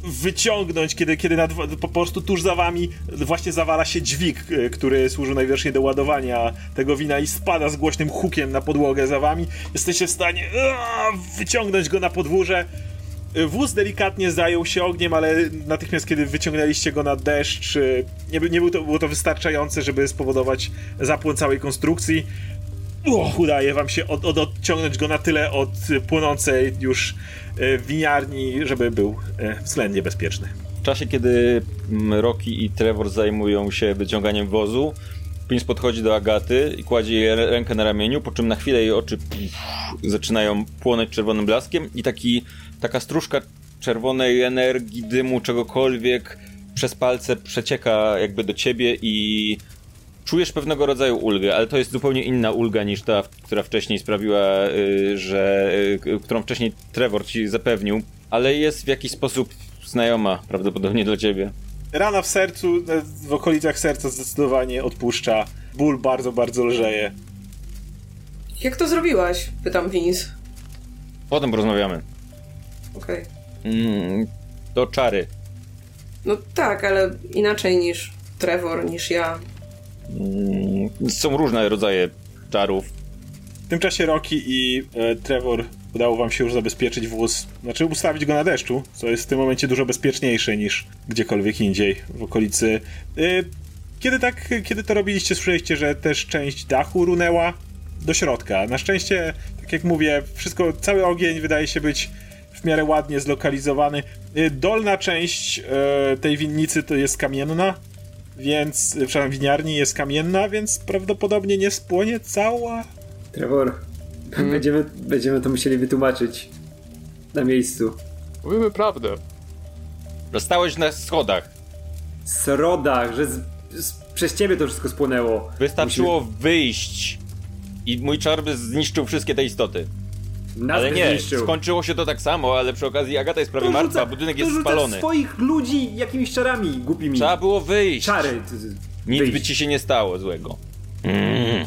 wyciągnąć, kiedy, kiedy nad, po prostu tuż za wami właśnie zawala się dźwig, e, który służy najwyraźniej do ładowania tego wina i spada z głośnym hukiem na podłogę za wami. Jesteście w stanie wyciągnąć go na podwórze. E, wóz delikatnie zajął się ogniem, ale natychmiast kiedy wyciągnęliście go na deszcz, e, nie, nie był to, było to wystarczające, żeby spowodować zapłon całej konstrukcji. Uch, udaje wam się od, od, odciągnąć go na tyle od płonącej już e, winiarni, żeby był e, względnie bezpieczny. czasie, kiedy mm, Rocky i Trevor zajmują się wyciąganiem wozu, Prince podchodzi do Agaty i kładzie jej rękę na ramieniu, po czym na chwilę jej oczy pff, zaczynają płonąć czerwonym blaskiem i taki, taka stróżka czerwonej energii, dymu, czegokolwiek przez palce przecieka jakby do ciebie i czujesz pewnego rodzaju ulgę, ale to jest zupełnie inna ulga niż ta, która wcześniej sprawiła, y, że, y, którą wcześniej Trevor ci zapewnił, ale jest w jakiś sposób znajoma prawdopodobnie dla ciebie. Rana w sercu, e, w okolicach serca zdecydowanie odpuszcza. Ból bardzo, bardzo lżeje. Jak to zrobiłaś? Pytam Vince. Potem porozmawiamy. Okej. Okay. Mm, to czary. No tak, ale inaczej niż Trevor, niż ja. Mm, są różne rodzaje czarów. W tym czasie Rocky i e, Trevor udało wam się już zabezpieczyć wóz, znaczy ustawić go na deszczu, co jest w tym momencie dużo bezpieczniejsze niż gdziekolwiek indziej w okolicy. E, kiedy tak, kiedy to robiliście, słyszeliście, że też część dachu runęła do środka. Na szczęście, tak jak mówię, wszystko, cały ogień wydaje się być w miarę ładnie zlokalizowany. E, dolna część e, tej winnicy to jest kamienna, więc, przepraszam, winiarni jest kamienna, więc prawdopodobnie nie spłonie cała. Trevor, hmm. będziemy, będziemy to musieli wytłumaczyć na miejscu. Mówimy prawdę. Dostałeś na schodach. Srodach, że z, z, przez ciebie to wszystko spłonęło. Wystarczyło Musimy... wyjść i mój czar zniszczył wszystkie te istoty. Nas ale nie, zniszczył. skończyło się to tak samo, ale przy okazji Agata jest prawie to martwa, rzuca, budynek jest spalony. swoich ludzi jakimiś czarami głupimi. Trzeba było wyjść. Czary. Nic wyjść. by ci się nie stało złego. Mm.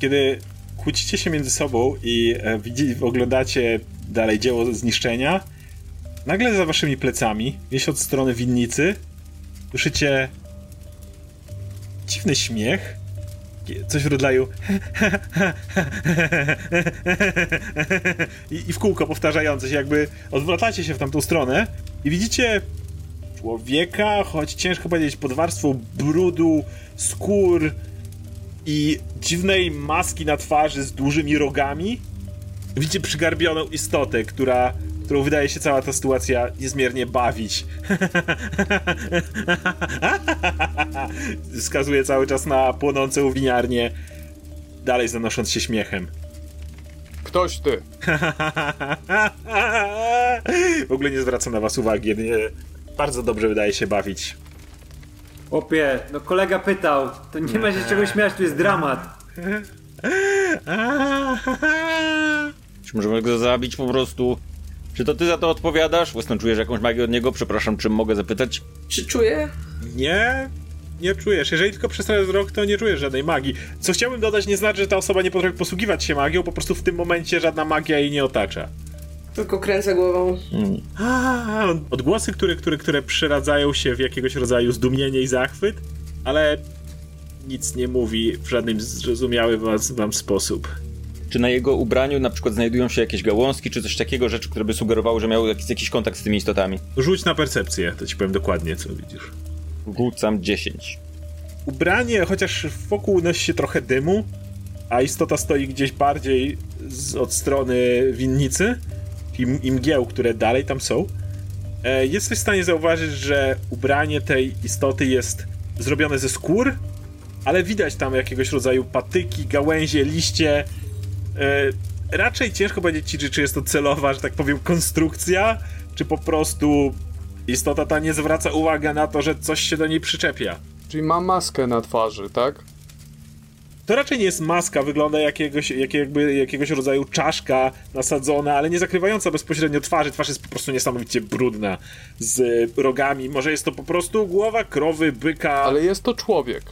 Kiedy kłócicie się między sobą i e, widzicie, oglądacie dalej dzieło zniszczenia, nagle za waszymi plecami, gdzieś od strony winnicy, słyszycie dziwny śmiech coś w rodzaju I, i w kółko powtarzające się, jakby odwracacie się w tamtą stronę i widzicie człowieka, choć ciężko powiedzieć, pod warstwą brudu, skór i dziwnej maski na twarzy z dużymi rogami. Widzicie przygarbioną istotę, która którą wydaje się cała ta sytuacja niezmiernie bawić. Wskazuje cały czas na płonącą winiarnię, dalej zanosząc się śmiechem. Ktoś ty. w ogóle nie zwraca na was uwagi. Nie, bardzo dobrze wydaje się bawić. Opie, no kolega pytał. To nie ma się czego śmiać, tu jest dramat. Czy możemy go zabić po prostu? Czy to ty za to odpowiadasz? Weston, czujesz jakąś magię od niego? Przepraszam, czym mogę zapytać? Czy czuję? Nie, nie czujesz. Jeżeli tylko przez ten wzrok, to nie czujesz żadnej magii. Co chciałbym dodać, nie znaczy, że ta osoba nie potrafi posługiwać się magią, po prostu w tym momencie żadna magia jej nie otacza. Tylko kręcę głową. Hmm. A, odgłosy, które, które, które przeradzają się w jakiegoś rodzaju zdumienie i zachwyt, ale nic nie mówi w żadnym zrozumiały wam sposób. Czy na jego ubraniu na przykład znajdują się jakieś gałązki, czy coś takiego, rzeczy, które by sugerowały, że miał jakiś, jakiś kontakt z tymi istotami? Rzuć na percepcję, to ci powiem dokładnie, co widzisz. Rzucam 10. Ubranie, chociaż wokół unosi się trochę dymu, a istota stoi gdzieś bardziej z, od strony winnicy i, i mgieł, które dalej tam są, e, jesteś w stanie zauważyć, że ubranie tej istoty jest zrobione ze skór, ale widać tam jakiegoś rodzaju patyki, gałęzie, liście, raczej ciężko powiedzieć ci, czy jest to celowa, że tak powiem, konstrukcja, czy po prostu istota ta nie zwraca uwagi na to, że coś się do niej przyczepia. Czyli ma maskę na twarzy, tak? To raczej nie jest maska, wygląda jakiegoś, jak, jakby jakiegoś rodzaju czaszka nasadzona, ale nie zakrywająca bezpośrednio twarzy. Twarz jest po prostu niesamowicie brudna, z rogami. Może jest to po prostu głowa krowy, byka. Ale jest to człowiek.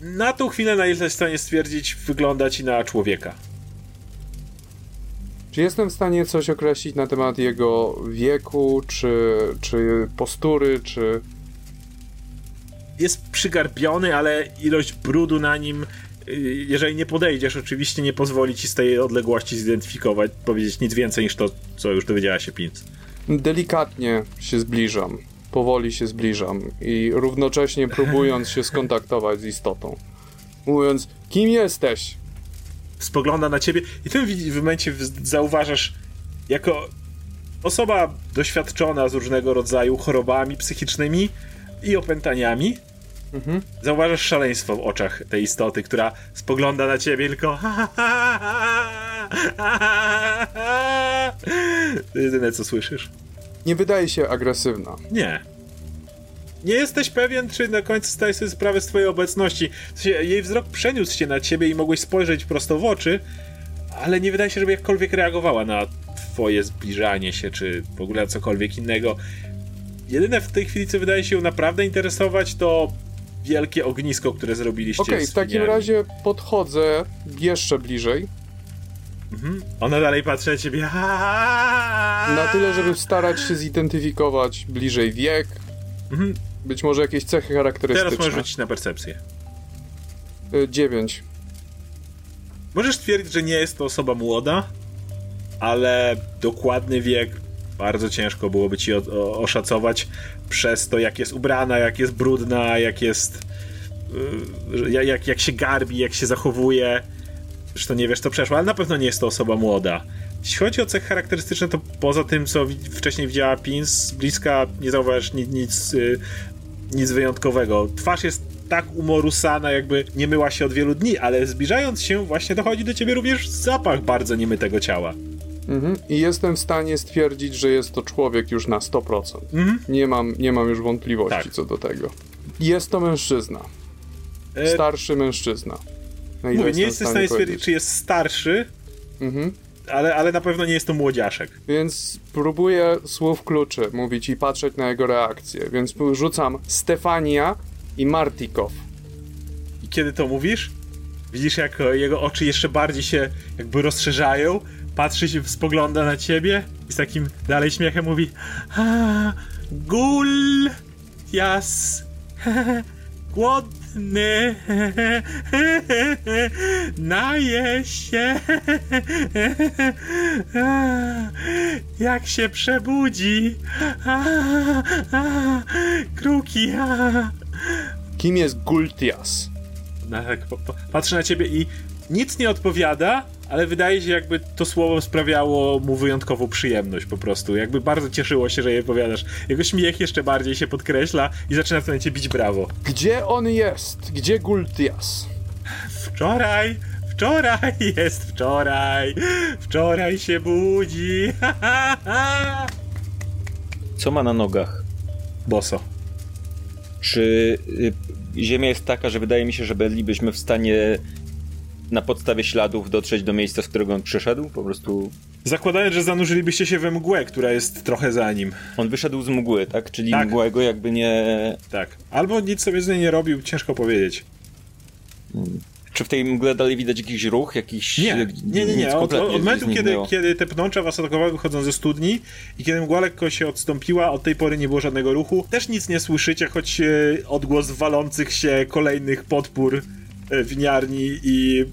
Na tą chwilę, na ile jesteś w stanie stwierdzić, wygląda ci na człowieka. Czy jestem w stanie coś określić na temat jego wieku, czy, czy postury, czy. Jest przygarbiony, ale ilość brudu na nim, y, jeżeli nie podejdziesz, oczywiście nie pozwoli ci z tej odległości zidentyfikować, powiedzieć nic więcej niż to, co już dowiedziała się Pinc. Delikatnie się zbliżam, powoli się zbliżam i równocześnie próbując się skontaktować z istotą. Mówiąc, kim jesteś? Spogląda na ciebie i w tym momencie zauważasz jako Osoba doświadczona z różnego rodzaju chorobami psychicznymi i opętaniami. Mhm. Zauważasz szaleństwo w oczach tej istoty, która spogląda na ciebie tylko. To jedyne co słyszysz. Nie wydaje się agresywna. Nie. Nie jesteś pewien, czy na końcu zdajesz sobie sprawę z twojej obecności. Jej wzrok przeniósł się na ciebie i mogłeś spojrzeć prosto w oczy, ale nie wydaje się, żeby jakkolwiek reagowała na twoje zbliżanie się, czy w ogóle cokolwiek innego. Jedyne w tej chwili, co wydaje się ją naprawdę interesować, to wielkie ognisko, które zrobiliście. Okej, okay, w takim razie podchodzę jeszcze bliżej. Mhm. Ona dalej patrzy na ciebie. Na tyle, żeby starać się zidentyfikować bliżej wiek. Mhm. Być może jakieś cechy charakterystyczne. Teraz możesz rzucić na percepcję. Y, dziewięć. Możesz stwierdzić, że nie jest to osoba młoda, ale dokładny wiek bardzo ciężko byłoby ci o, o, oszacować przez to, jak jest ubrana, jak jest brudna, jak jest. Yy, jak, jak się garbi, jak się zachowuje. Zresztą nie wiesz, co przeszło, ale na pewno nie jest to osoba młoda. Jeśli chodzi o cechy charakterystyczne, to poza tym, co wcześniej widziała Pins, z bliska nie zauważysz nic, nic, yy, nic wyjątkowego. Twarz jest tak umorusana, jakby nie myła się od wielu dni, ale zbliżając się, właśnie dochodzi do ciebie również zapach bardzo niemytego ciała. Mhm. I jestem w stanie stwierdzić, że jest to człowiek już na 100%. Mhm. Nie, mam, nie mam już wątpliwości tak. co do tego. Jest to mężczyzna. E... Starszy mężczyzna. Mówię, nie jesteś w stanie stwierdzić, czy jest starszy, mhm. Ale, ale na pewno nie jest to młodziaszek. Więc próbuję słów kluczy mówić i patrzeć na jego reakcję. Więc rzucam Stefania i Martikow. I kiedy to mówisz, widzisz jak jego oczy jeszcze bardziej się jakby rozszerzają, patrzy się, spogląda na ciebie i z takim dalej śmiechem mówi Gul, jas, głodny, naje się, jak się przebudzi, kruki. Kim jest Gultias? Tak, patrzy na ciebie i nic nie odpowiada, ale wydaje się, jakby to słowo sprawiało mu wyjątkową przyjemność po prostu. Jakby bardzo cieszyło się, że je powiadasz. Jego śmiech jeszcze bardziej się podkreśla i zaczyna w tym momencie bić brawo. Gdzie on jest? Gdzie Gultias? Wczoraj, wczoraj jest wczoraj. Wczoraj się budzi. Co ma na nogach? Boso. Czy y, ziemia jest taka, że wydaje mi się, że bylibyśmy w stanie na podstawie śladów dotrzeć do miejsca, z którego on przyszedł? Po prostu. Zakładając, że zanurzylibyście się we mgłę, która jest trochę za nim. On wyszedł z mgły, tak? Czyli tak. mgła go jakby nie. Tak. Albo nic sobie z niej nie robił, ciężko powiedzieć. Hmm. Czy w tej mgle dalej widać jakiś ruch, jakiś... Nie, nie, nie, nie. Od, od momentu, kiedy, kiedy te pnącza was atakowały wychodząc ze studni i kiedy mgła lekko się odstąpiła, od tej pory nie było żadnego ruchu. Też nic nie słyszycie, choć e, odgłos walących się kolejnych podpór winiarni i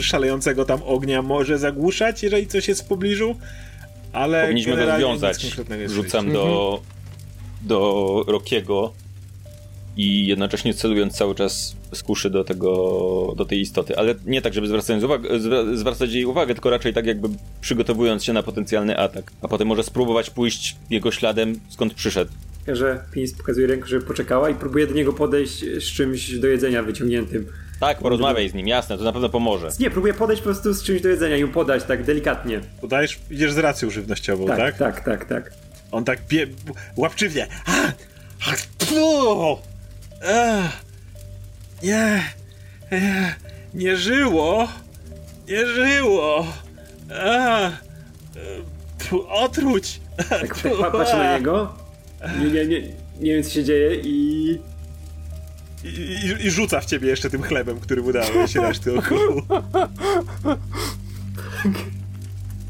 szalejącego tam ognia może zagłuszać, jeżeli coś jest w pobliżu, ale Powinniśmy rozwiązać. Rzucam do, mhm. do Rokiego i jednocześnie celując cały czas z kuszy do tego, do tej istoty, ale nie tak, żeby uwagę, zwracać jej uwagę, tylko raczej tak jakby przygotowując się na potencjalny atak, a potem może spróbować pójść jego śladem, skąd przyszedł. Że Pins pokazuje rękę, żeby poczekała i próbuje do niego podejść z czymś do jedzenia wyciągniętym. Tak, porozmawiaj z nim, jasne, to na pewno pomoże. Nie, próbuję podejść po prostu z czymś do jedzenia i ją podać tak delikatnie. Podajesz, idziesz z racją żywnościową, tak? Tak, tak, tak, tak. On tak pie... łapczywnie. Nie, nie, nie żyło, nie żyło. A, otruć. Tak, tak patrzę na niego, nie, nie, nie, nie wiem co się dzieje i i, i, i, rzuca w ciebie jeszcze tym chlebem, który mu dałeś reszty około.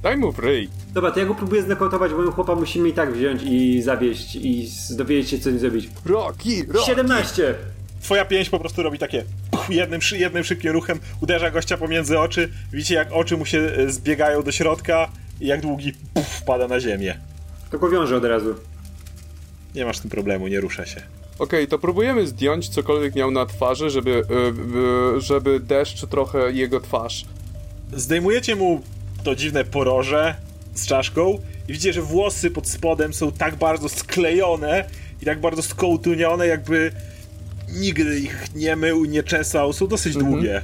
Daj mu ryj. Dobra, to ja go próbuję znokautować, bo chłopa musimy i tak wziąć i zawieść i dowiedzieć się, co nim zrobić. Rocky, Rocky. 17! Twoja pięść po prostu robi takie jednym, jednym szybkim ruchem, uderza gościa pomiędzy oczy, widzicie jak oczy mu się e, zbiegają do środka i jak długi puf, pada na ziemię. To go wiąże od razu. Nie masz z tym problemu, nie rusza się. Okej, to próbujemy zdjąć cokolwiek miał na twarzy, żeby, yy, żeby deszcz trochę jego twarz. Zdejmujecie mu to dziwne poroże z czaszką i widzicie, że włosy pod spodem są tak bardzo sklejone i tak bardzo skołtunione, jakby nigdy ich nie mył, nie czesał, są dosyć mhm. długie.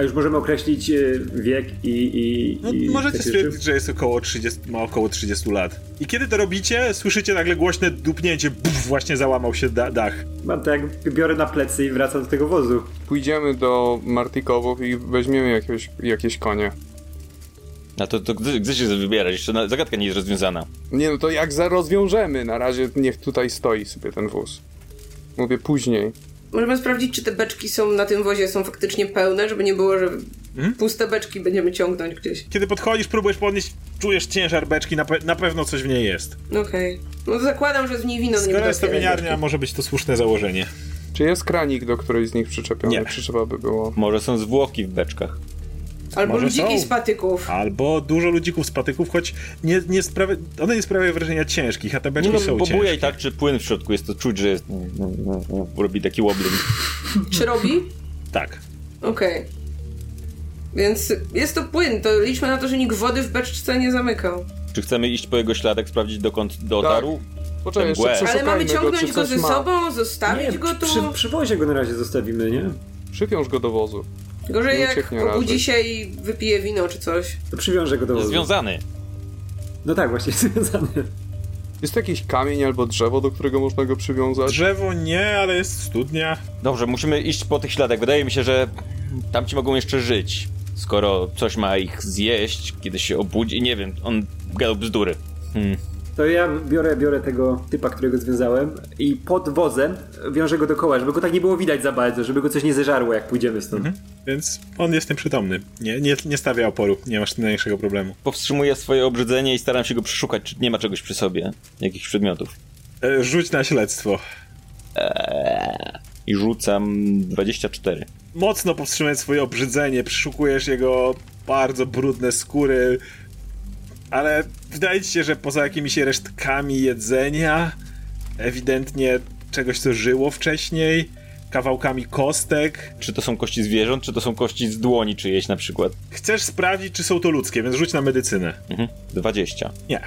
A już możemy określić e, wiek i. i, no, i możecie stwierdzić, że jest około 30, ma około 30 lat. I kiedy to robicie, słyszycie nagle głośne dupnięcie, Buf, właśnie załamał się da dach. Mam to jak biorę na plecy i wracam do tego wozu. Pójdziemy do Martikowów i weźmiemy jakieś, jakieś konie. A to, to gdzie, gdzie się wybierać? Jeszcze zagadka nie jest rozwiązana. Nie no to jak za rozwiążemy? Na razie niech tutaj stoi sobie ten wóz. Mówię później. Możemy sprawdzić, czy te beczki są na tym wozie są faktycznie pełne, żeby nie było, że hmm? puste beczki będziemy ciągnąć gdzieś. Kiedy podchodzisz, próbujesz podnieść, czujesz ciężar beczki, na, pe na pewno coś w niej jest. Okej. Okay. No to zakładam, że z niej wino Skoro nie jest to winiarnia, może być to słuszne założenie. Czy jest kranik, do której z nich przyczepiony? Nie. Czy trzeba by było? Może są zwłoki w beczkach. Albo Może ludziki są. z patyków. Albo dużo ludzików z patyków, choć nie, nie sprawia, one nie sprawiają wrażenia ciężkich, a te beczki no, są bo ciężkie. i tak, czy płyn w środku jest, to czuć, że jest, robi taki wobbling. Czy robi? Tak. Okej. Okay. Więc jest to płyn, to liczmy na to, że nikt wody w beczce nie zamykał. Czy chcemy iść po jego śladek, sprawdzić dokąd dotarł? Tak. Poczekaj, jeszcze Ale mamy ciągnąć go, go ze sobą, zostawić nie, go tu? Przy, przy wozie go na razie zostawimy, nie? Przywiąż go do wozu. Gorzej jak obudzi się i wypije wino czy coś. To przywiążę go do wozu. Związany. No tak, właśnie związany. Jest to jakiś kamień albo drzewo, do którego można go przywiązać? Drzewo nie, ale jest studnia. Dobrze, musimy iść po tych śladach. Wydaje mi się, że tamci mogą jeszcze żyć. Skoro coś ma ich zjeść, kiedy się obudzi, nie wiem, on gadał bzdury. Hmm to ja biorę, biorę tego typa, którego związałem i pod wozem wiążę go dookoła, żeby go tak nie było widać za bardzo, żeby go coś nie zeżarło, jak pójdziemy stąd. Mhm. Więc on jest nieprzytomny. Nie, nie, nie stawia oporu, nie masz najmniejszego problemu. Powstrzymuję swoje obrzydzenie i staram się go przeszukać, czy nie ma czegoś przy sobie, jakichś przedmiotów. E, rzuć na śledztwo. Eee, I rzucam 24. Mocno powstrzymać swoje obrzydzenie, przeszukujesz jego bardzo brudne skóry, ale wydaje ci się, że poza jakimiś resztkami jedzenia, ewidentnie czegoś, co żyło wcześniej, kawałkami kostek. Czy to są kości zwierząt, czy to są kości z dłoni czyjeś na przykład? Chcesz sprawdzić, czy są to ludzkie, więc rzuć na medycynę. Mhm. 20. Nie.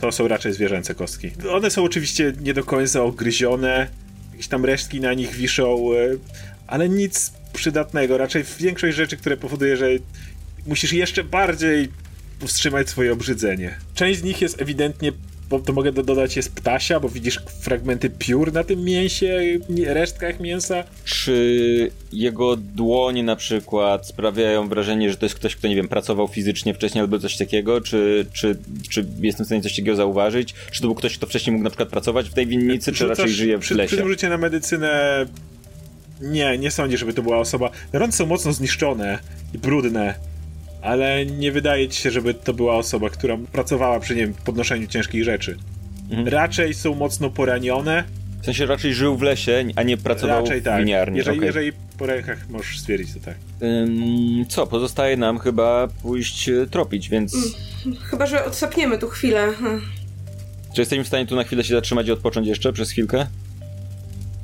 To są raczej zwierzęce kostki. One są oczywiście nie do końca ogryzione, jakieś tam resztki na nich wiszą, e, ale nic przydatnego. Raczej większość rzeczy, które powoduje, że musisz jeszcze bardziej powstrzymać swoje obrzydzenie. Część z nich jest ewidentnie bo to mogę dodać, jest ptasia, bo widzisz fragmenty piór na tym mięsie, resztkach mięsa. Czy jego dłonie na przykład sprawiają wrażenie, że to jest ktoś, kto, nie wiem, pracował fizycznie wcześniej albo coś takiego? Czy, czy, czy jestem w stanie coś takiego zauważyć? Czy to był ktoś, kto wcześniej mógł na przykład pracować w tej winnicy, czy raczej żyje w lesie? Przy, przy na medycynę nie, nie sądzę, żeby to była osoba. Rące są mocno zniszczone i brudne ale nie wydaje ci się, żeby to była osoba, która pracowała przy nim podnoszeniu ciężkich rzeczy. Mhm. Raczej są mocno poranione. W sensie raczej żył w lesie, a nie pracował raczej tak. w winiarni. Jeżeli, okay. jeżeli po rękach możesz stwierdzić, to tak. Ym, co, pozostaje nam chyba pójść e, tropić, więc... Mm, chyba, że odsapniemy tu chwilę. Czy jesteśmy w stanie tu na chwilę się zatrzymać i odpocząć jeszcze przez chwilkę?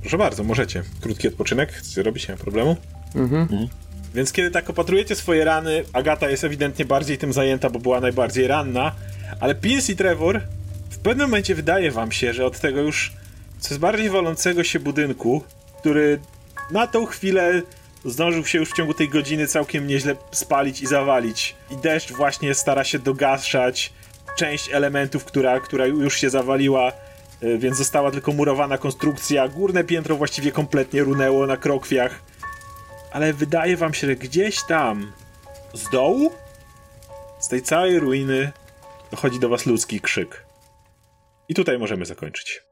Proszę bardzo, możecie. Krótki odpoczynek, nie ma problemu. Mhm. mhm. Więc kiedy tak opatrujecie swoje rany, Agata jest ewidentnie bardziej tym zajęta, bo była najbardziej ranna, ale Pins i Trevor w pewnym momencie wydaje wam się, że od tego już coraz bardziej walącego się budynku, który na tą chwilę zdążył się już w ciągu tej godziny całkiem nieźle spalić i zawalić. I deszcz właśnie stara się dogaszać część elementów, która, która już się zawaliła, y, więc została tylko murowana konstrukcja. Górne piętro właściwie kompletnie runęło na krokwiach ale wydaje wam się, że gdzieś tam z dołu, z tej całej ruiny, dochodzi do was ludzki krzyk. I tutaj możemy zakończyć.